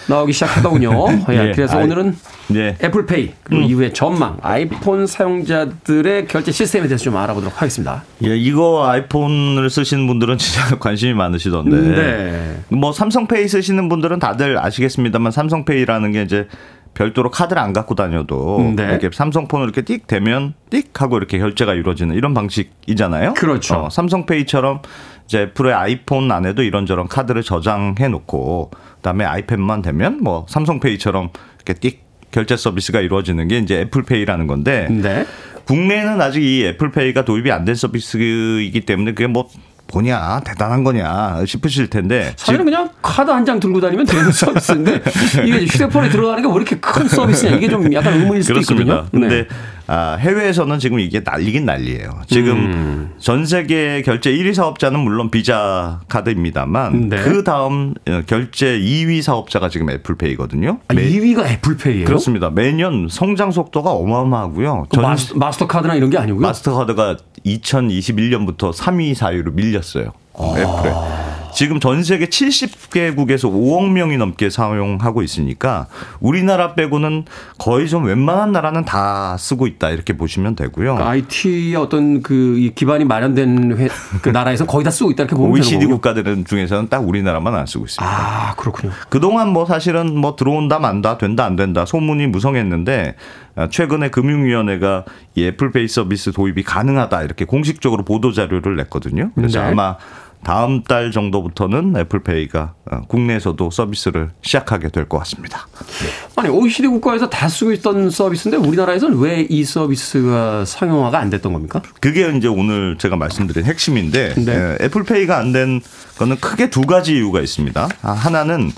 나오기 시작하더군요. 예, 예, 그래서 아이, 오늘은 예. 애플페이 그리고 이후에 전망 아이폰 사용자들의 결제 시스템에 대해서 좀 알아보도록 하겠습니다. 예, 이거 아이폰을 쓰시는 분들은 진짜 관심이 많으시던데. 네. 뭐 삼성페이 쓰시는 분들은 다들 아시겠습니다만 삼성페이라는 게 이제 별도로 카드를 안 갖고 다녀도 네. 이렇게 삼성폰을 이렇게 띡 대면 띡 하고 이렇게 결제가 이루어지는 이런 방식이잖아요. 그렇죠. 어, 삼성페이처럼 이제 애플의 아이폰 안에도 이런저런 카드를 저장해 놓고 그다음에 아이패드만 되면 뭐 삼성페이처럼 이렇게 띡 결제 서비스가 이루어지는 게 이제 애플페이라는 건데 네. 국내에는 아직 이 애플페이가 도입이 안 된 서비스이기 때문에 그게 뭐 뭐냐 대단한 거냐 싶으실 텐데 사실은 그냥 카드 한 장 들고 다니면 되는 서비스인데 이게 휴대폰에 들어가는 게 왜 이렇게 큰 서비스냐 이게 좀 약간 의문일 수도 그렇습니다. 있거든요. 네. 근데 아, 해외에서는 지금 이게 난리긴 난리예요. 지금 음. 전 세계 결제 1위 사업자는 물론 비자 카드입니다만 네. 그 다음 어, 결제 2위 사업자가 지금 애플페이거든요. 아, 매- 2위가 애플페이예요? 그렇습니다. 매년 성장 속도가 어마어마하고요. 그 마스, 마스터카드나 이런 게 아니고요? 마스터카드가 2021년부터 3위 사유로 밀렸어요. 아. 애플에. 지금 전 세계 70개국에서 5억 명이 넘게 사용하고 있으니까 우리나라 빼고는 거의 좀 웬만한 나라는 다 쓰고 있다 이렇게 보시면 되고요. IT의 어떤 그이 기반이 마련된 회, 그 나라에서 거의 다 쓰고 있다 이렇게 보면 OECD. 국가들은 중에서는 딱 우리나라만 안 쓰고 있습니다. 아 그렇군요. 그동안 뭐 사실은 뭐 들어온다 만다 된다 안 된다 소문이 무성했는데 아, 최근에 금융위원회가 이 애플페이 서비스 도입이 가능하다 이렇게 공식적으로 보도 자료를 냈거든요. 그래서 네. 아마 다음 달 정도부터는 애플페이가 어, 국내에서도 서비스를 시작하게 될 것 같습니다. 아니 OECD 국가에서 다 쓰고 있던 서비스인데 우리나라에서는 왜 이 서비스가 상용화가 안 됐던 겁니까? 그게 이제 오늘 제가 말씀드린 핵심인데 네. 에, 애플페이가 안 된 거는 크게 두 가지 이유가 있습니다. 아, 하나는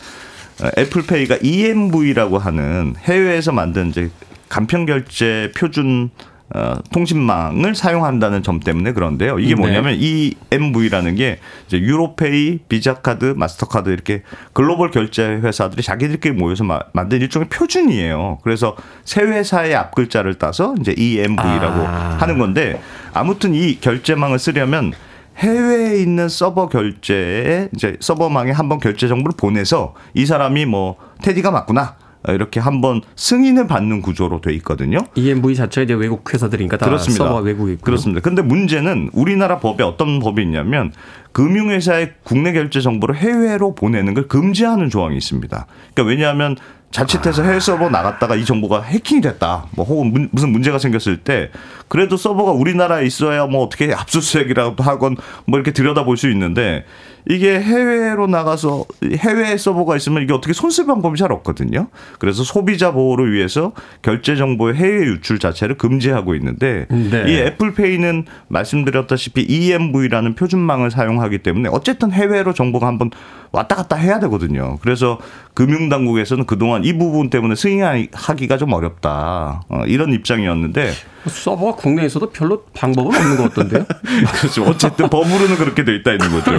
어, 애플페이가 EMV라고 하는 해외에서 만든 이제 간편 결제 표준 어, 통신망을 사용한다는 점 때문에 그런데요. 이게 네. 뭐냐면 EMV라는 게 이제 유로페이, 비자카드, 마스터카드 이렇게 글로벌 결제 회사들이 자기들끼리 모여서 마- 만든 일종의 표준이에요. 그래서 세 회사의 앞 글자를 따서 이제 EMV라고 아. 하는 건데 아무튼 이 결제망을 쓰려면 해외에 있는 서버 결제에 이제 서버망에 한번 결제 정보를 보내서 이 사람이 뭐 테디가 맞구나 이렇게 한번 승인을 받는 구조로 돼 있거든요. EMV 자체가 이제 외국 회사들이니까 다 그렇습니다. 서버 외국에 있고 그렇습니다. 근데 문제는 우리나라 법에 어떤 법이 있냐면 금융회사의 국내 결제 정보를 해외로 보내는 걸 금지하는 조항이 있습니다. 그러니까 왜냐하면 자칫해서 해외 서버 나갔다가 이 정보가 해킹이 됐다. 뭐 혹은 문- 무슨 문제가 생겼을 때 그래도 서버가 우리나라에 있어야 뭐 어떻게 압수수색이라도 하건 뭐 이렇게 들여다볼 수 있는데 이게 해외로 나가서 해외 서버가 있으면 이게 어떻게 손쓸 방법이 잘 없거든요. 그래서 소비자 보호를 위해서 결제 정보의 해외 유출 자체를 금지하고 있는데 네. 이 애플페이는 말씀드렸다시피 EMV라는 표준망을 사용하기 때문에 어쨌든 해외로 정보가 한번 왔다 갔다 해야 되거든요. 그래서 금융당국에서는 그동안 이 부분 때문에 승인하기가 좀 어렵다. 어, 이런 입장이었는데 서버가 국내에서도 별로 방법은 없는 것 같던데요. 그렇죠. 어쨌든 법으로는 그렇게 돼 있다 있는 거죠.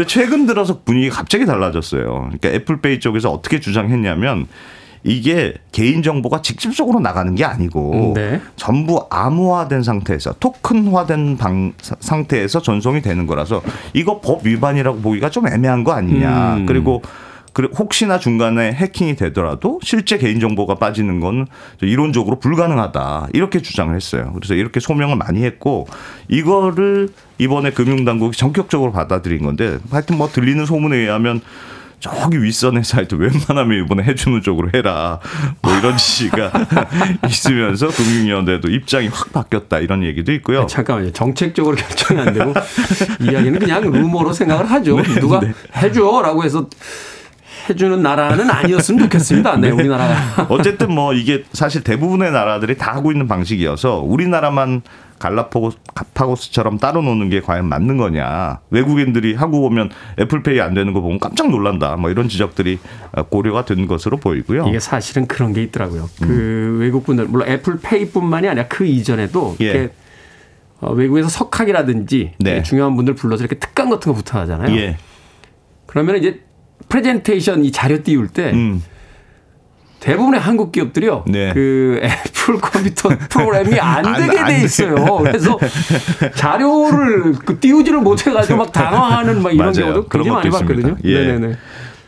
근데 최근 들어서 분위기가 갑자기 달라졌어요. 그러니까 애플페이 쪽에서 어떻게 주장했냐면 이게 개인 정보가 직접적으로 나가는 게 아니고 네. 전부 암호화된 상태에서 토큰화된 방, 사- 상태에서 전송이 되는 거라서 이거 법 위반이라고 보기가 좀 애매한 거 아니냐. 음. 그리고 혹시나 중간에 해킹이 되더라도 실제 개인정보가 빠지는 건 이론적으로 불가능하다. 이렇게 주장을 했어요. 그래서 이렇게 소명을 많이 했고 이거를 이번에 금융당국이 전격적으로 받아들인 건데 하여튼 뭐 들리는 소문에 의하면 저기 윗선 회사에도 웬만하면 이번에 해주는 쪽으로 해라. 뭐 이런 지시가 있으면서 금융위원회도 입장이 확 바뀌었다. 이런 얘기도 있고요. 잠깐만요. 정책적으로 결정이 안 되고 이야기는 그냥 루머로 생각을 하죠. 네, 누가 해줘라고 해서 해주는 나라는 아니었으면 좋겠습니다. 네, 우리나라가. 어쨌든 뭐 이게 사실 대부분의 나라들이 다 하고 있는 방식이어서 우리나라만 갈라파고스 파고스처럼 따로 노는 게 과연 맞는 거냐. 외국인들이 하고 보면 애플페이 안 되는 거 보면 깜짝 놀란다. 뭐 이런 지적들이 고려가 된 것으로 보이고요. 이게 사실은 그런 게 있더라고요. 그 외국 분들 물론 애플페이뿐만이 아니라 그 이전에도 예. 어, 외국에서 석학이라든지 네. 중요한 분들 불러서 이렇게 특강 같은 거 부탁하잖아요. 예. 그러면 이제 프레젠테이션 이 자료 띄울 때 음. 대부분의 한국 기업들이요. 네. 그 애플 컴퓨터 프로그램이 안 안- 되게 안돼 돼. 있어요. 그래서 자료를 그 띄우지를 못해가지고 막 당황하는 막 이런 맞아요. 경우도 그런 굉장히 많이 것도 봤거든요. 있습니다. 예. 네네네.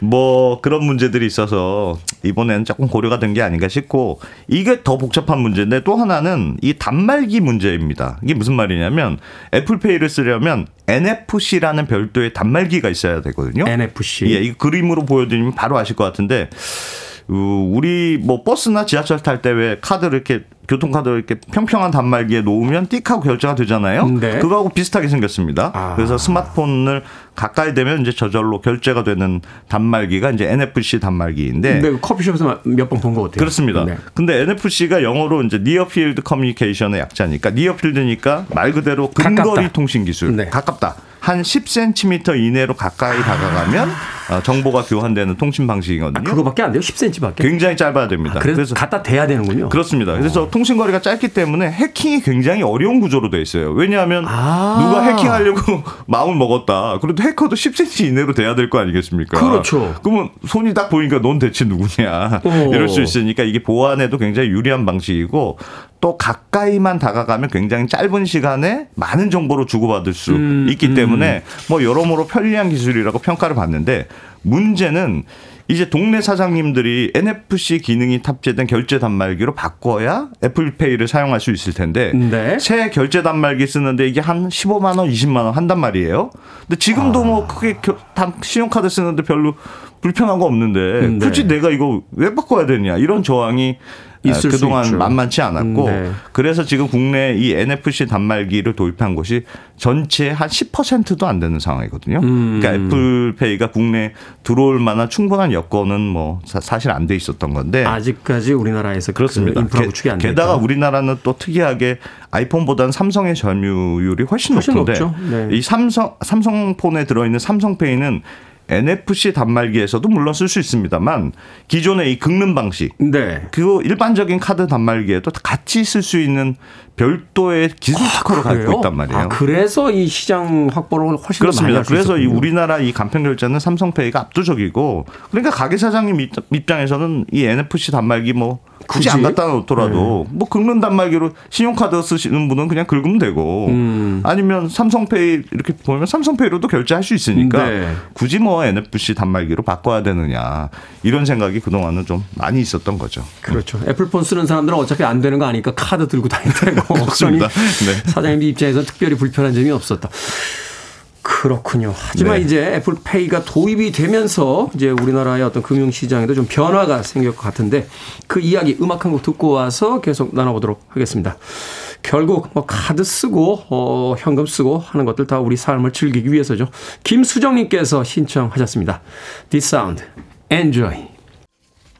뭐 그런 문제들이 있어서 이번에는 조금 고려가 된 게 아닌가 싶고 이게 더 복잡한 문제인데 또 하나는 이 단말기 문제입니다. 이게 무슨 말이냐면 애플페이를 쓰려면 NFC라는 별도의 단말기가 있어야 되거든요. NFC. 예, 이 그림으로 보여드리면 바로 아실 것 같은데 어, 우리 뭐 버스나 지하철 탈 때 왜 카드를 이렇게 교통카드를 이렇게 평평한 단말기에 놓으면 띡하고 결제가 되잖아요. 네. 그거하고 비슷하게 생겼습니다. 아. 그래서 스마트폰을 가까이 대면 이제 저절로 결제가 되는 단말기가 이제 NFC 단말기인데 근데 커피숍에서 몇 번 본 것 같아요. 그렇습니다. 네. 근데 NFC가 영어로 이제 Near Field Communication의 약자니까 Near Field니까 말 그대로 근거리 가깝다. 통신 기술 네. 가깝다. 한 10cm 이내로 가까이 다가가면 어, 정보가 교환되는 통신 방식이거든요. 그거밖에 안 돼요? 10cm밖에? 굉장히 짧아야 됩니다. 그래서, 그래서 갖다 대야 되는군요. 그렇습니다. 그래서 통신 거리가 짧기 때문에 해킹이 굉장히 어려운 구조로 돼 있어요. 왜냐하면 아. 누가 해킹하려고 마음을 먹었다. 그래도 해커도 10cm 이내로 돼야 될 거 아니겠습니까? 그렇죠. 그러면 손이 딱 보니까 넌 대체 누구냐 어. 이럴 수 있으니까 이게 보안에도 굉장히 유리한 방식이고 또 가까이만 다가가면 굉장히 짧은 시간에 많은 정보를 주고받을 수 음, 있기 때문에 뭐 여러모로 편리한 기술이라고 평가를 받는데 문제는 이제 동네 사장님들이 NFC 기능이 탑재된 결제 단말기로 바꿔야 애플페이를 사용할 수 있을 텐데 네. 새 결제 단말기 쓰는데 이게 한 15만 원, 20만 원 한단 말이에요. 근데 지금도 아. 뭐 크게 겨- 단- 신용카드 쓰는데 별로 불편한 거 없는데 네. 굳이 내가 이거 왜 바꿔야 되냐 이런 저항이 아, 있을 수 그동안. 만만치 않았고 네. 그래서 지금 국내 이 NFC 단말기를 도입한 곳이 전체 한 10%도 안 되는 상황이거든요. 음. 그러니까 애플페이가 국내 들어올 만한 충분한 여건은 뭐 사- 사실 안 돼 있었던 건데 아직까지 우리나라에서 그렇습니다. 그 인프라 게- 구축이 안 됐다. 게다가 우리나라는 또 특이하게 아이폰보다는 삼성의 점유율이 훨씬, 훨씬 높은데. 네. 이 삼성 삼성폰에 들어있는 삼성페이는 NFC 단말기에서도 물론 쓸 수 있습니다만 기존의 이 긁는 방식 네. 그 일반적인 카드 단말기에도 같이 쓸 수 있는 별도의 기술 특허를 갖고 그래요? 있단 말이에요. 아, 그래서 이 시장 확보를 훨씬 그렇습니다. 그래서 이. 우리나라 이 간편 결제는 삼성페이가 압도적이고 그러니까 가게 사장님 입- 입장에서는 이 NFC 단말기 뭐 굳이, 굳이? 안 갖다 놓더라도 뭐 긁는 단말기로 신용카드 쓰시는 분은 그냥 긁으면 되고 음. 아니면 삼성페이 이렇게 보면 삼성페이로도 결제할 수 있으니까 네. 굳이 뭐 NFC 단말기로 바꿔야 되느냐 이런 생각이 그동안은 좀 많이 있었던 거죠. 그렇죠. 애플폰 쓰는 사람들은 어차피 안 되는 거 아니까 카드 들고 다니고 그렇습니다. 그러니 네. 사장님 입장에서 특별히 불편한 점이 없었다. 그렇군요. 하지만 네. 이제 애플페이가 도입이 되면서 이제 우리나라의 어떤 금융시장에도 좀 변화가 생길 것 같은데 그 이야기 음악 한 곡 듣고 와서 계속 나눠보도록 하겠습니다. 결국 뭐 카드 쓰고 어, 현금 쓰고 하는 것들 다 우리 삶을 즐기기 위해서죠. 김수정님께서 신청하셨습니다. D'Sound, Enjoy.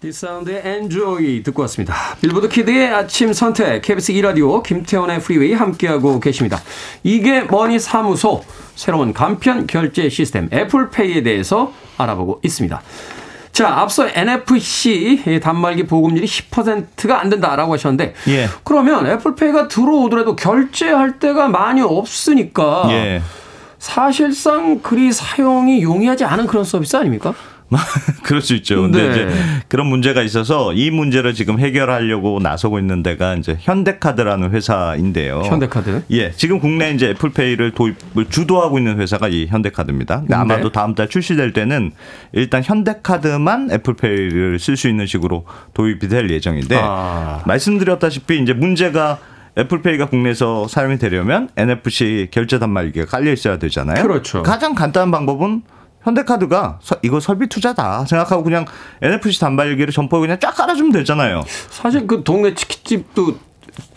D'Sound의 Enjoy 듣고 왔습니다. 빌보드 키드의 아침 선택, KBS 2라디오, 김태훈의 프리웨이 함께하고 계십니다. 이게 뭐니 사무소, 새로운 간편 결제 시스템 애플페이에 대해서 알아보고 있습니다. 자, 앞서 NFC 단말기 보급률이 10%가 안 된다라고 하셨는데, 예. 그러면 애플페이가 들어오더라도 결제할 데가 많이 없으니까 예. 사실상 그리 사용이 용이하지 않은 그런 서비스 아닙니까? 그럴 수 있죠. 근데 네. 이제 그런 문제가 있어서 이 문제를 지금 해결하려고 나서고 있는 데가 이제 현대카드라는 회사인데요. 현대카드. 예, 지금 국내 이제 애플페이를 도입을 주도하고 있는 회사가 이 현대카드입니다. 근데 아마도 네. 다음 달 출시될 때는 일단 현대카드만 애플페이를 쓸 수 있는 식으로 도입이 될 예정인데 아. 말씀드렸다시피 이제 문제가 애플페이가 국내에서 사용이 되려면 NFC 결제 단말기가 깔려 있어야 되잖아요. 그렇죠. 가장 간단한 방법은 현대카드가 서- 이거 설비 투자다 생각하고 그냥 NFC 단말기를 점포에 그냥 쫙 깔아주면 되잖아요. 사실 그 동네 치킨집도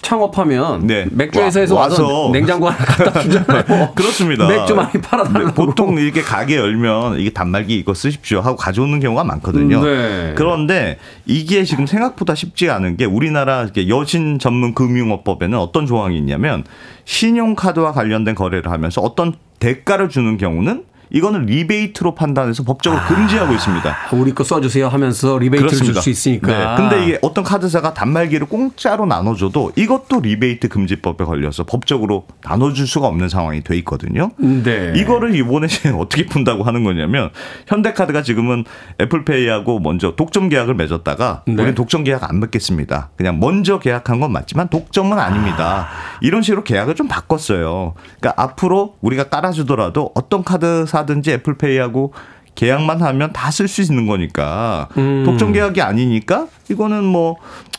창업하면 네. 맥주 회사에서 와- 와서. 냉장고 하나 갖다 주잖아요. 그렇습니다. 맥주 많이 팔아달라고. 네, 보통 이렇게 가게 열면 이게 단말기 이거 쓰십시오 하고 가져오는 경우가 많거든요. 네. 그런데 이게 지금 생각보다 쉽지 않은 게 우리나라 여신 전문 금융업법에는 어떤 조항이 있냐면 신용카드와 관련된 거래를 하면서 어떤 대가를 주는 경우는 이거는 리베이트로 판단해서 법적으로 금지하고 있습니다. 우리 거 써주세요 하면서 리베이트를 줄. 수 있으니까. 네. 근데 이게 어떤 카드사가 단말기를 공짜로 나눠줘도 이것도 리베이트 금지법에 걸려서 법적으로 나눠줄 수가 없는 상황이 돼 있거든요. 네. 이거를 이번에 어떻게 푼다고 하는 거냐면 현대카드가 지금은 애플페이하고 먼저 독점 계약을 맺었다가 네. 우리는 독점 계약 안 맺겠습니다. 그냥 먼저 계약한 건 맞지만 독점은 아닙니다. 이런 식으로 계약을 좀 바꿨어요. 그러니까 앞으로 우리가 깔아주더라도 어떤 카드사 든지 애플페이하고 계약만 하면 다 쓸 수 있는 거니까 음. 독점 계약이 아니니까 이거는 뭐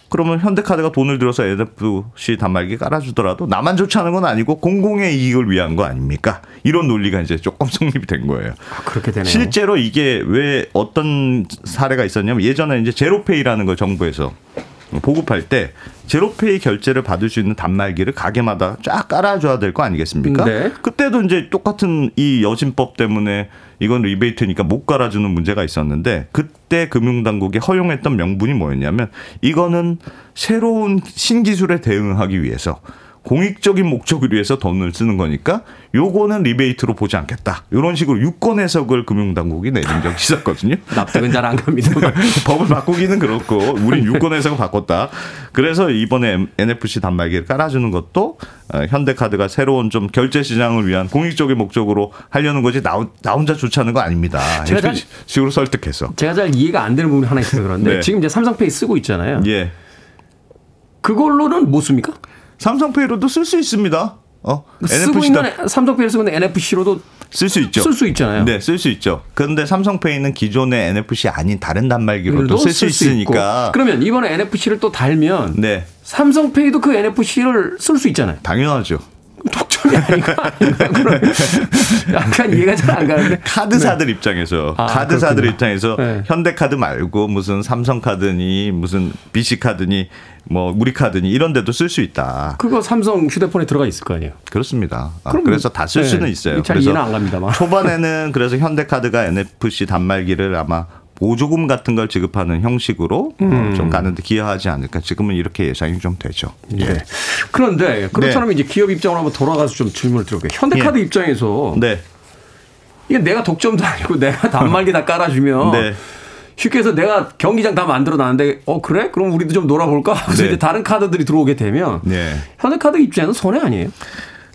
그러면 현대카드가 돈을 들여서 NFC 단말기 깔아주더라도 나만 좋지 않은 건 아니고 공공의 이익을 위한 거 아닙니까? 이런 논리가 이제 조금 성립이 된 거예요. 아, 그렇게 되네요. 실제로 이게 왜 어떤 사례가 있었냐면 예전에 이제 제로페이라는 걸 정부에서 보급할 때 제로페이 결제를 받을 수 있는 단말기를 가게마다 쫙 깔아줘야 될 거 아니겠습니까? 네. 그때도 이제 똑같은 이 여진법 때문에 이건 리베이트니까 못 깔아주는 문제가 있었는데 그때 금융당국이 허용했던 명분이 뭐였냐면 이거는 새로운 신기술에 대응하기 위해서 공익적인 목적을 위해서 돈을 쓰는 거니까 요거는 리베이트로 보지 않겠다. 이런 식으로 유권 해석을 금융당국이 내린 적이 있었거든요. 납득은 잘 안 갑니다. 법을 바꾸기는 그렇고 우린 유권 해석을 바꿨다. 그래서 이번에 NFC 단말기를 깔아주는 것도 어, 현대카드가 새로운 좀 결제 시장을 위한 공익적인 목적으로 하려는 거지 나, 나 혼자 않은 거 아닙니다. 제가 잘- 식으로 설득해서. 제가 잘 이해가 안 되는 부분이 하나 있어서 그런데 네. 지금 이제 삼성페이 쓰고 있잖아요. 예. 그걸로는 못 씁니까? 삼성페이로도 쓸 수 있습니다. 어, 쓰고 NFC 다 있는 삼성페이를 쓰고 있는 NFC로도 쓸 수 있죠. 쓸 수 있잖아요. 네, 쓸 수 있죠. 그런데 삼성페이는 기존의 NFC 아닌 다른 단말기로도 쓸 수 있으니까. 그러면 이번에 NFC를 또 달면 네, 삼성페이도 그 NFC를 쓸 수 있잖아요. 당연하죠. 독점이 아닌가? 그러면 약간 이해가 잘 안 가는데. 카드사들 입장에서 아, 카드사들 그렇구나. 입장에서 네. 현대카드 말고 무슨 삼성카드니 무슨 BC카드니 뭐 우리 카드니 이런 데도 쓸 수 있다. 그거 삼성 휴대폰에 들어가 있을 거 아니에요. 그렇습니다. 아, 그래서 다쓸 네. 수는 있어요. 잘 이해는 안 갑니다만. 초반에는 그래서 현대카드가 NFC 단말기를 아마 보조금 같은 걸 지급하는 형식으로 어, 음. 좀 가는데 기여하지 않을까. 지금은 이렇게 예상이 좀 되죠. 예. 그런데 그렇다면 이제 기업 입장으로 한번 돌아가서 좀 질문을 드려볼게요. 현대카드 예. 입장에서 네. 이게 내가 독점도 아니고 내가 단말기 다 깔아주면 네. 쉽게 해서 내가 경기장 다 만들어 놨는데 어 그래? 그럼 우리도 좀 놀아볼까? 그래서 네. 이제 다른 카드들이 들어오게 되면 네. 현대카드 입장에서 손해 아니에요?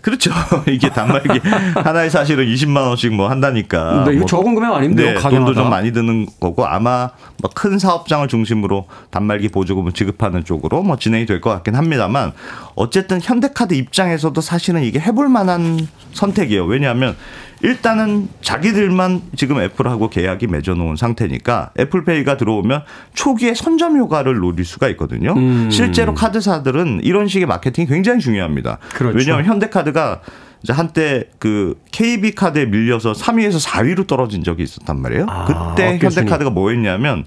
그렇죠. 이게 단말기 하나에 사실은 20만 원씩 뭐 한다니까. 네, 이거 뭐 적은 금액 아닌데요? 네. 돈도 좀 많이 드는 거고 아마 뭐 큰 사업장을 중심으로 단말기 보조금을 지급하는 쪽으로 뭐 진행이 될 것 같긴 합니다만 어쨌든 현대카드 입장에서도 사실은 이게 해볼 만한 선택이에요. 왜냐하면 일단은 자기들만 지금 애플하고 계약이 맺어놓은 상태니까 애플페이가 들어오면 초기에 선점 효과를 노릴 수가 있거든요. 음. 실제로 카드사들은 이런 식의 마케팅이 굉장히 중요합니다. 그렇죠. 왜냐하면 현대카드가 이제 한때 그 KB 카드에 밀려서 3위에서 4위로 떨어진 적이 있었단 말이에요. 아, 그때. 현대카드가 뭐 했냐면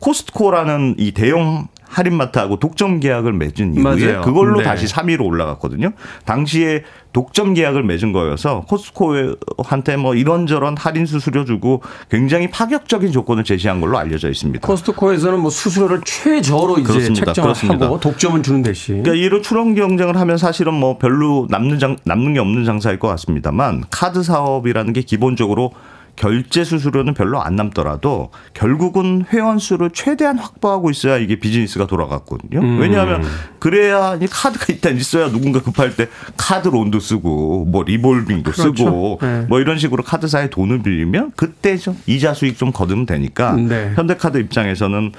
코스트코라는 이 대형 할인마트하고 독점 계약을 맺은 이후에 맞아요. 그걸로 네. 다시 3위로 올라갔거든요. 당시에 독점 계약을 맺은 거여서 코스트코한테 뭐 이런저런 할인 수수료 주고 굉장히 파격적인 조건을 제시한 걸로 알려져 있습니다. 코스트코에서는 뭐 수수료를 최저로 이제 그렇습니다. 책정을 그렇습니다. 하고 독점은 주는 대신 그러니까 이로 출원 경쟁을 하면 사실은 뭐 별로 남는 장 남는 게 없는 장사일 것 같습니다만 카드 사업이라는 게 기본적으로 결제 수수료는 별로 안 남더라도 결국은 회원 수를 최대한 확보하고 있어야 이게 비즈니스가 돌아갔거든요. 음. 왜냐하면 그래야 이 카드가 일단 있어야 누군가 급할 때 카드 론도 쓰고 뭐 리볼빙도 그렇죠. 쓰고 네. 뭐 이런 식으로 카드사에 돈을 빌리면 그때 좀 이자 수익 좀 거두면 되니까 네. 현대카드 입장에서는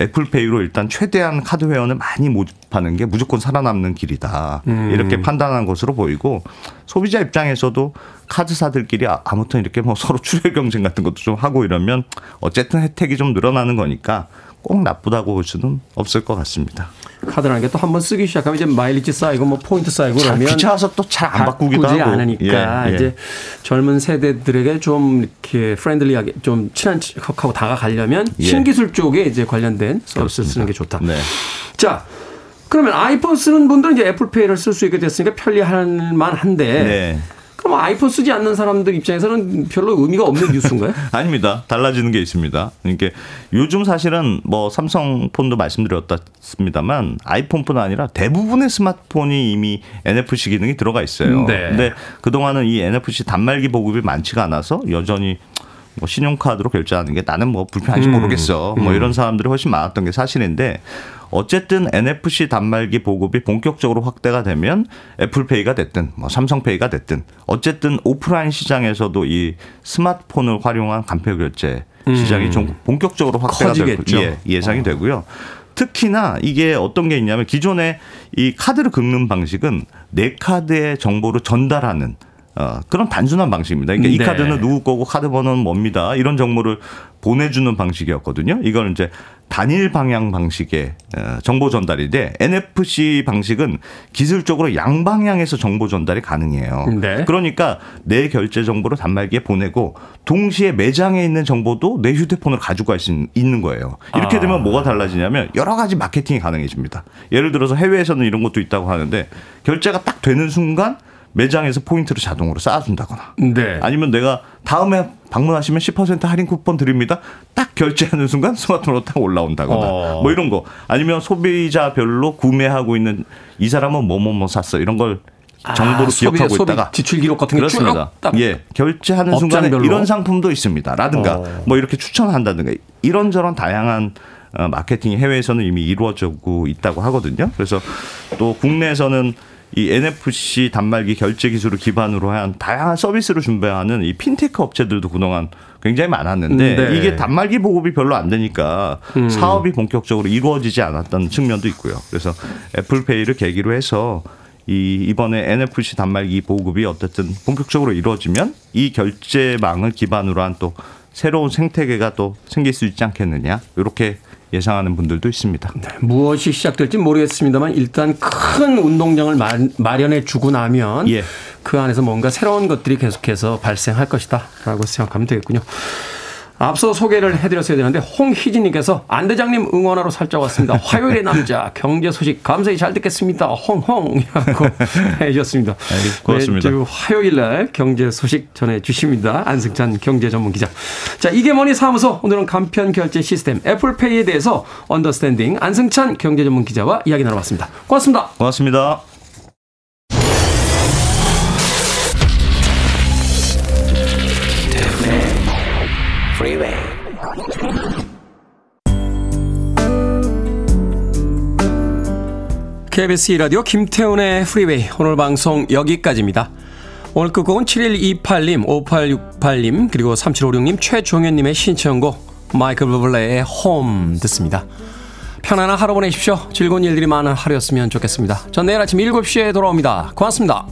애플페이로 일단 최대한 카드 회원을 많이 모집하는 게 무조건 살아남는 길이다. 음. 이렇게 판단한 것으로 보이고 소비자 입장에서도 카드사들끼리 아- 아무튼 이렇게 뭐 서로 출혈 경쟁 같은 것도 좀 하고 이러면 어쨌든 혜택이 좀 늘어나는 거니까 꼭 나쁘다고 볼 수는 없을 것 같습니다. 카드라는 게 또 한 번 쓰기 시작하면 이제 마일리지 쌓이고 뭐 포인트 쌓이고 참 그러면 귀찮아서 또 잘 안 바꾸기도 하고. 않으니까 예, 예. 이제 젊은 세대들에게 좀 이렇게 friendly하게 좀 친한 척하고 다가가려면 예. 신기술 쪽에 이제 관련된 서비스 쓰는 게 좋다. 네. 자, 그러면 아이폰 쓰는 분들은 이제 애플페이를 쓸 수 있게 됐으니까 편리할 만한데 네. 그럼 아이폰 쓰지 않는 사람들 입장에서는 별로 의미가 없는 뉴스인가요? 아닙니다. 달라지는 게 있습니다. 그러니까 요즘 사실은 뭐 삼성 폰도 말씀드렸습니다만 아이폰뿐 아니라 대부분의 스마트폰이 이미 NFC 기능이 들어가 있어요. 네. 근데 그동안은 이 NFC 단말기 보급이 많지가 않아서 여전히 뭐 신용카드로 결제하는 게 나는 뭐 불편한지 모르겠어. 뭐 이런 사람들이 훨씬 많았던 게 사실인데 어쨌든 NFC 단말기 보급이 본격적으로 확대가 되면 애플페이가 됐든 뭐 삼성페이가 됐든 어쨌든 오프라인 시장에서도 이 스마트폰을 활용한 간편 결제 시장이 좀 본격적으로 확대가 될 커지겠죠. 예, 예상이 되고요. 특히나 이게 어떤 게 있냐면 기존에 이 카드를 긁는 방식은 내 카드의 정보를 전달하는 어, 그런 단순한 방식입니다. 그러니까 이 네. 카드는 누구 거고 카드 번호는 뭡니다. 이런 정보를 보내주는 방식이었거든요. 이걸 이제 단일 방향 방식의 어, 정보 전달인데 NFC 방식은 기술적으로 양방향에서 정보 전달이 가능해요. 네. 그러니까 내 결제 정보를 단말기에 보내고 동시에 매장에 있는 정보도 내 휴대폰을 가지고 갈수 있는 거예요. 이렇게 아. 되면 뭐가 달라지냐면 여러 가지 마케팅이 가능해집니다. 예를 들어서 해외에서는 이런 것도 있다고 하는데 결제가 딱 되는 순간 매장에서 포인트를 자동으로 쌓아준다거나 네. 아니면 내가 다음에 방문하시면 10% 할인 쿠폰 드립니다. 딱 결제하는 순간 스마트폰으로 딱 올라온다거나 어. 뭐 이런 거 아니면 소비자별로 구매하고 있는 이 사람은 뭐뭐뭐 샀어 이런 걸 정보로 아, 기억하고 소비 있다가 지출 기록 같은 게 그렇습니다. 예, 결제하는 순간에. 이런 상품도 있습니다. 라든가 어. 뭐 이렇게 추천한다든가 이런저런 다양한 어, 마케팅이 해외에서는 이미 이루어지고 있다고 하거든요. 그래서 또 국내에서는 이 NFC 단말기 결제 기술을 기반으로 한 다양한 서비스를 준비하는 이 핀테크 업체들도 그동안 굉장히 많았는데 네. 이게 단말기 보급이 별로 안 되니까 음. 사업이 본격적으로 이루어지지 않았던 측면도 있고요. 그래서 애플페이를 계기로 해서 이 이번에 NFC 단말기 보급이 어쨌든 본격적으로 이루어지면 이 결제망을 기반으로 한 또 새로운 생태계가 또 생길 수 있지 않겠느냐 이렇게 예상하는 분들도 있습니다. 무엇이 시작될지 모르겠습니다만 일단 큰 운동장을 마, 마련해 주고 나면 예. 그 안에서 뭔가 새로운 것들이 계속해서 발생할 것이다라고 생각하면 되겠군요. 앞서 소개를 해드렸어야 되는데 홍희진님께서 안 대장님 응원하러 살짝 왔습니다. 화요일의 남자 경제 소식 감사히 잘 듣겠습니다. 홍홍이라고 해주셨습니다. 고맙습니다. 매주 화요일 날 경제 소식 전해주십니다. 안승찬 경제 전문 기자. 자 이게 뭐니 사무소 오늘은 간편 결제 시스템 애플페이에 대해서 언더스탠딩 안승찬 경제 전문 기자와 이야기 나눠봤습니다. 고맙습니다. 고맙습니다. KBS 이라디오 김태훈의 프리웨이 오늘 방송 여기까지입니다. 오늘 끝곡은 7128님, 5868님, 그리고 3756님, 최종현님의 신청곡 마이클 버블레의 홈 듣습니다. 편안한 하루 보내십시오. 즐거운 일들이 많은 하루였으면 좋겠습니다. 전 내일 아침 7시에 돌아옵니다. 고맙습니다.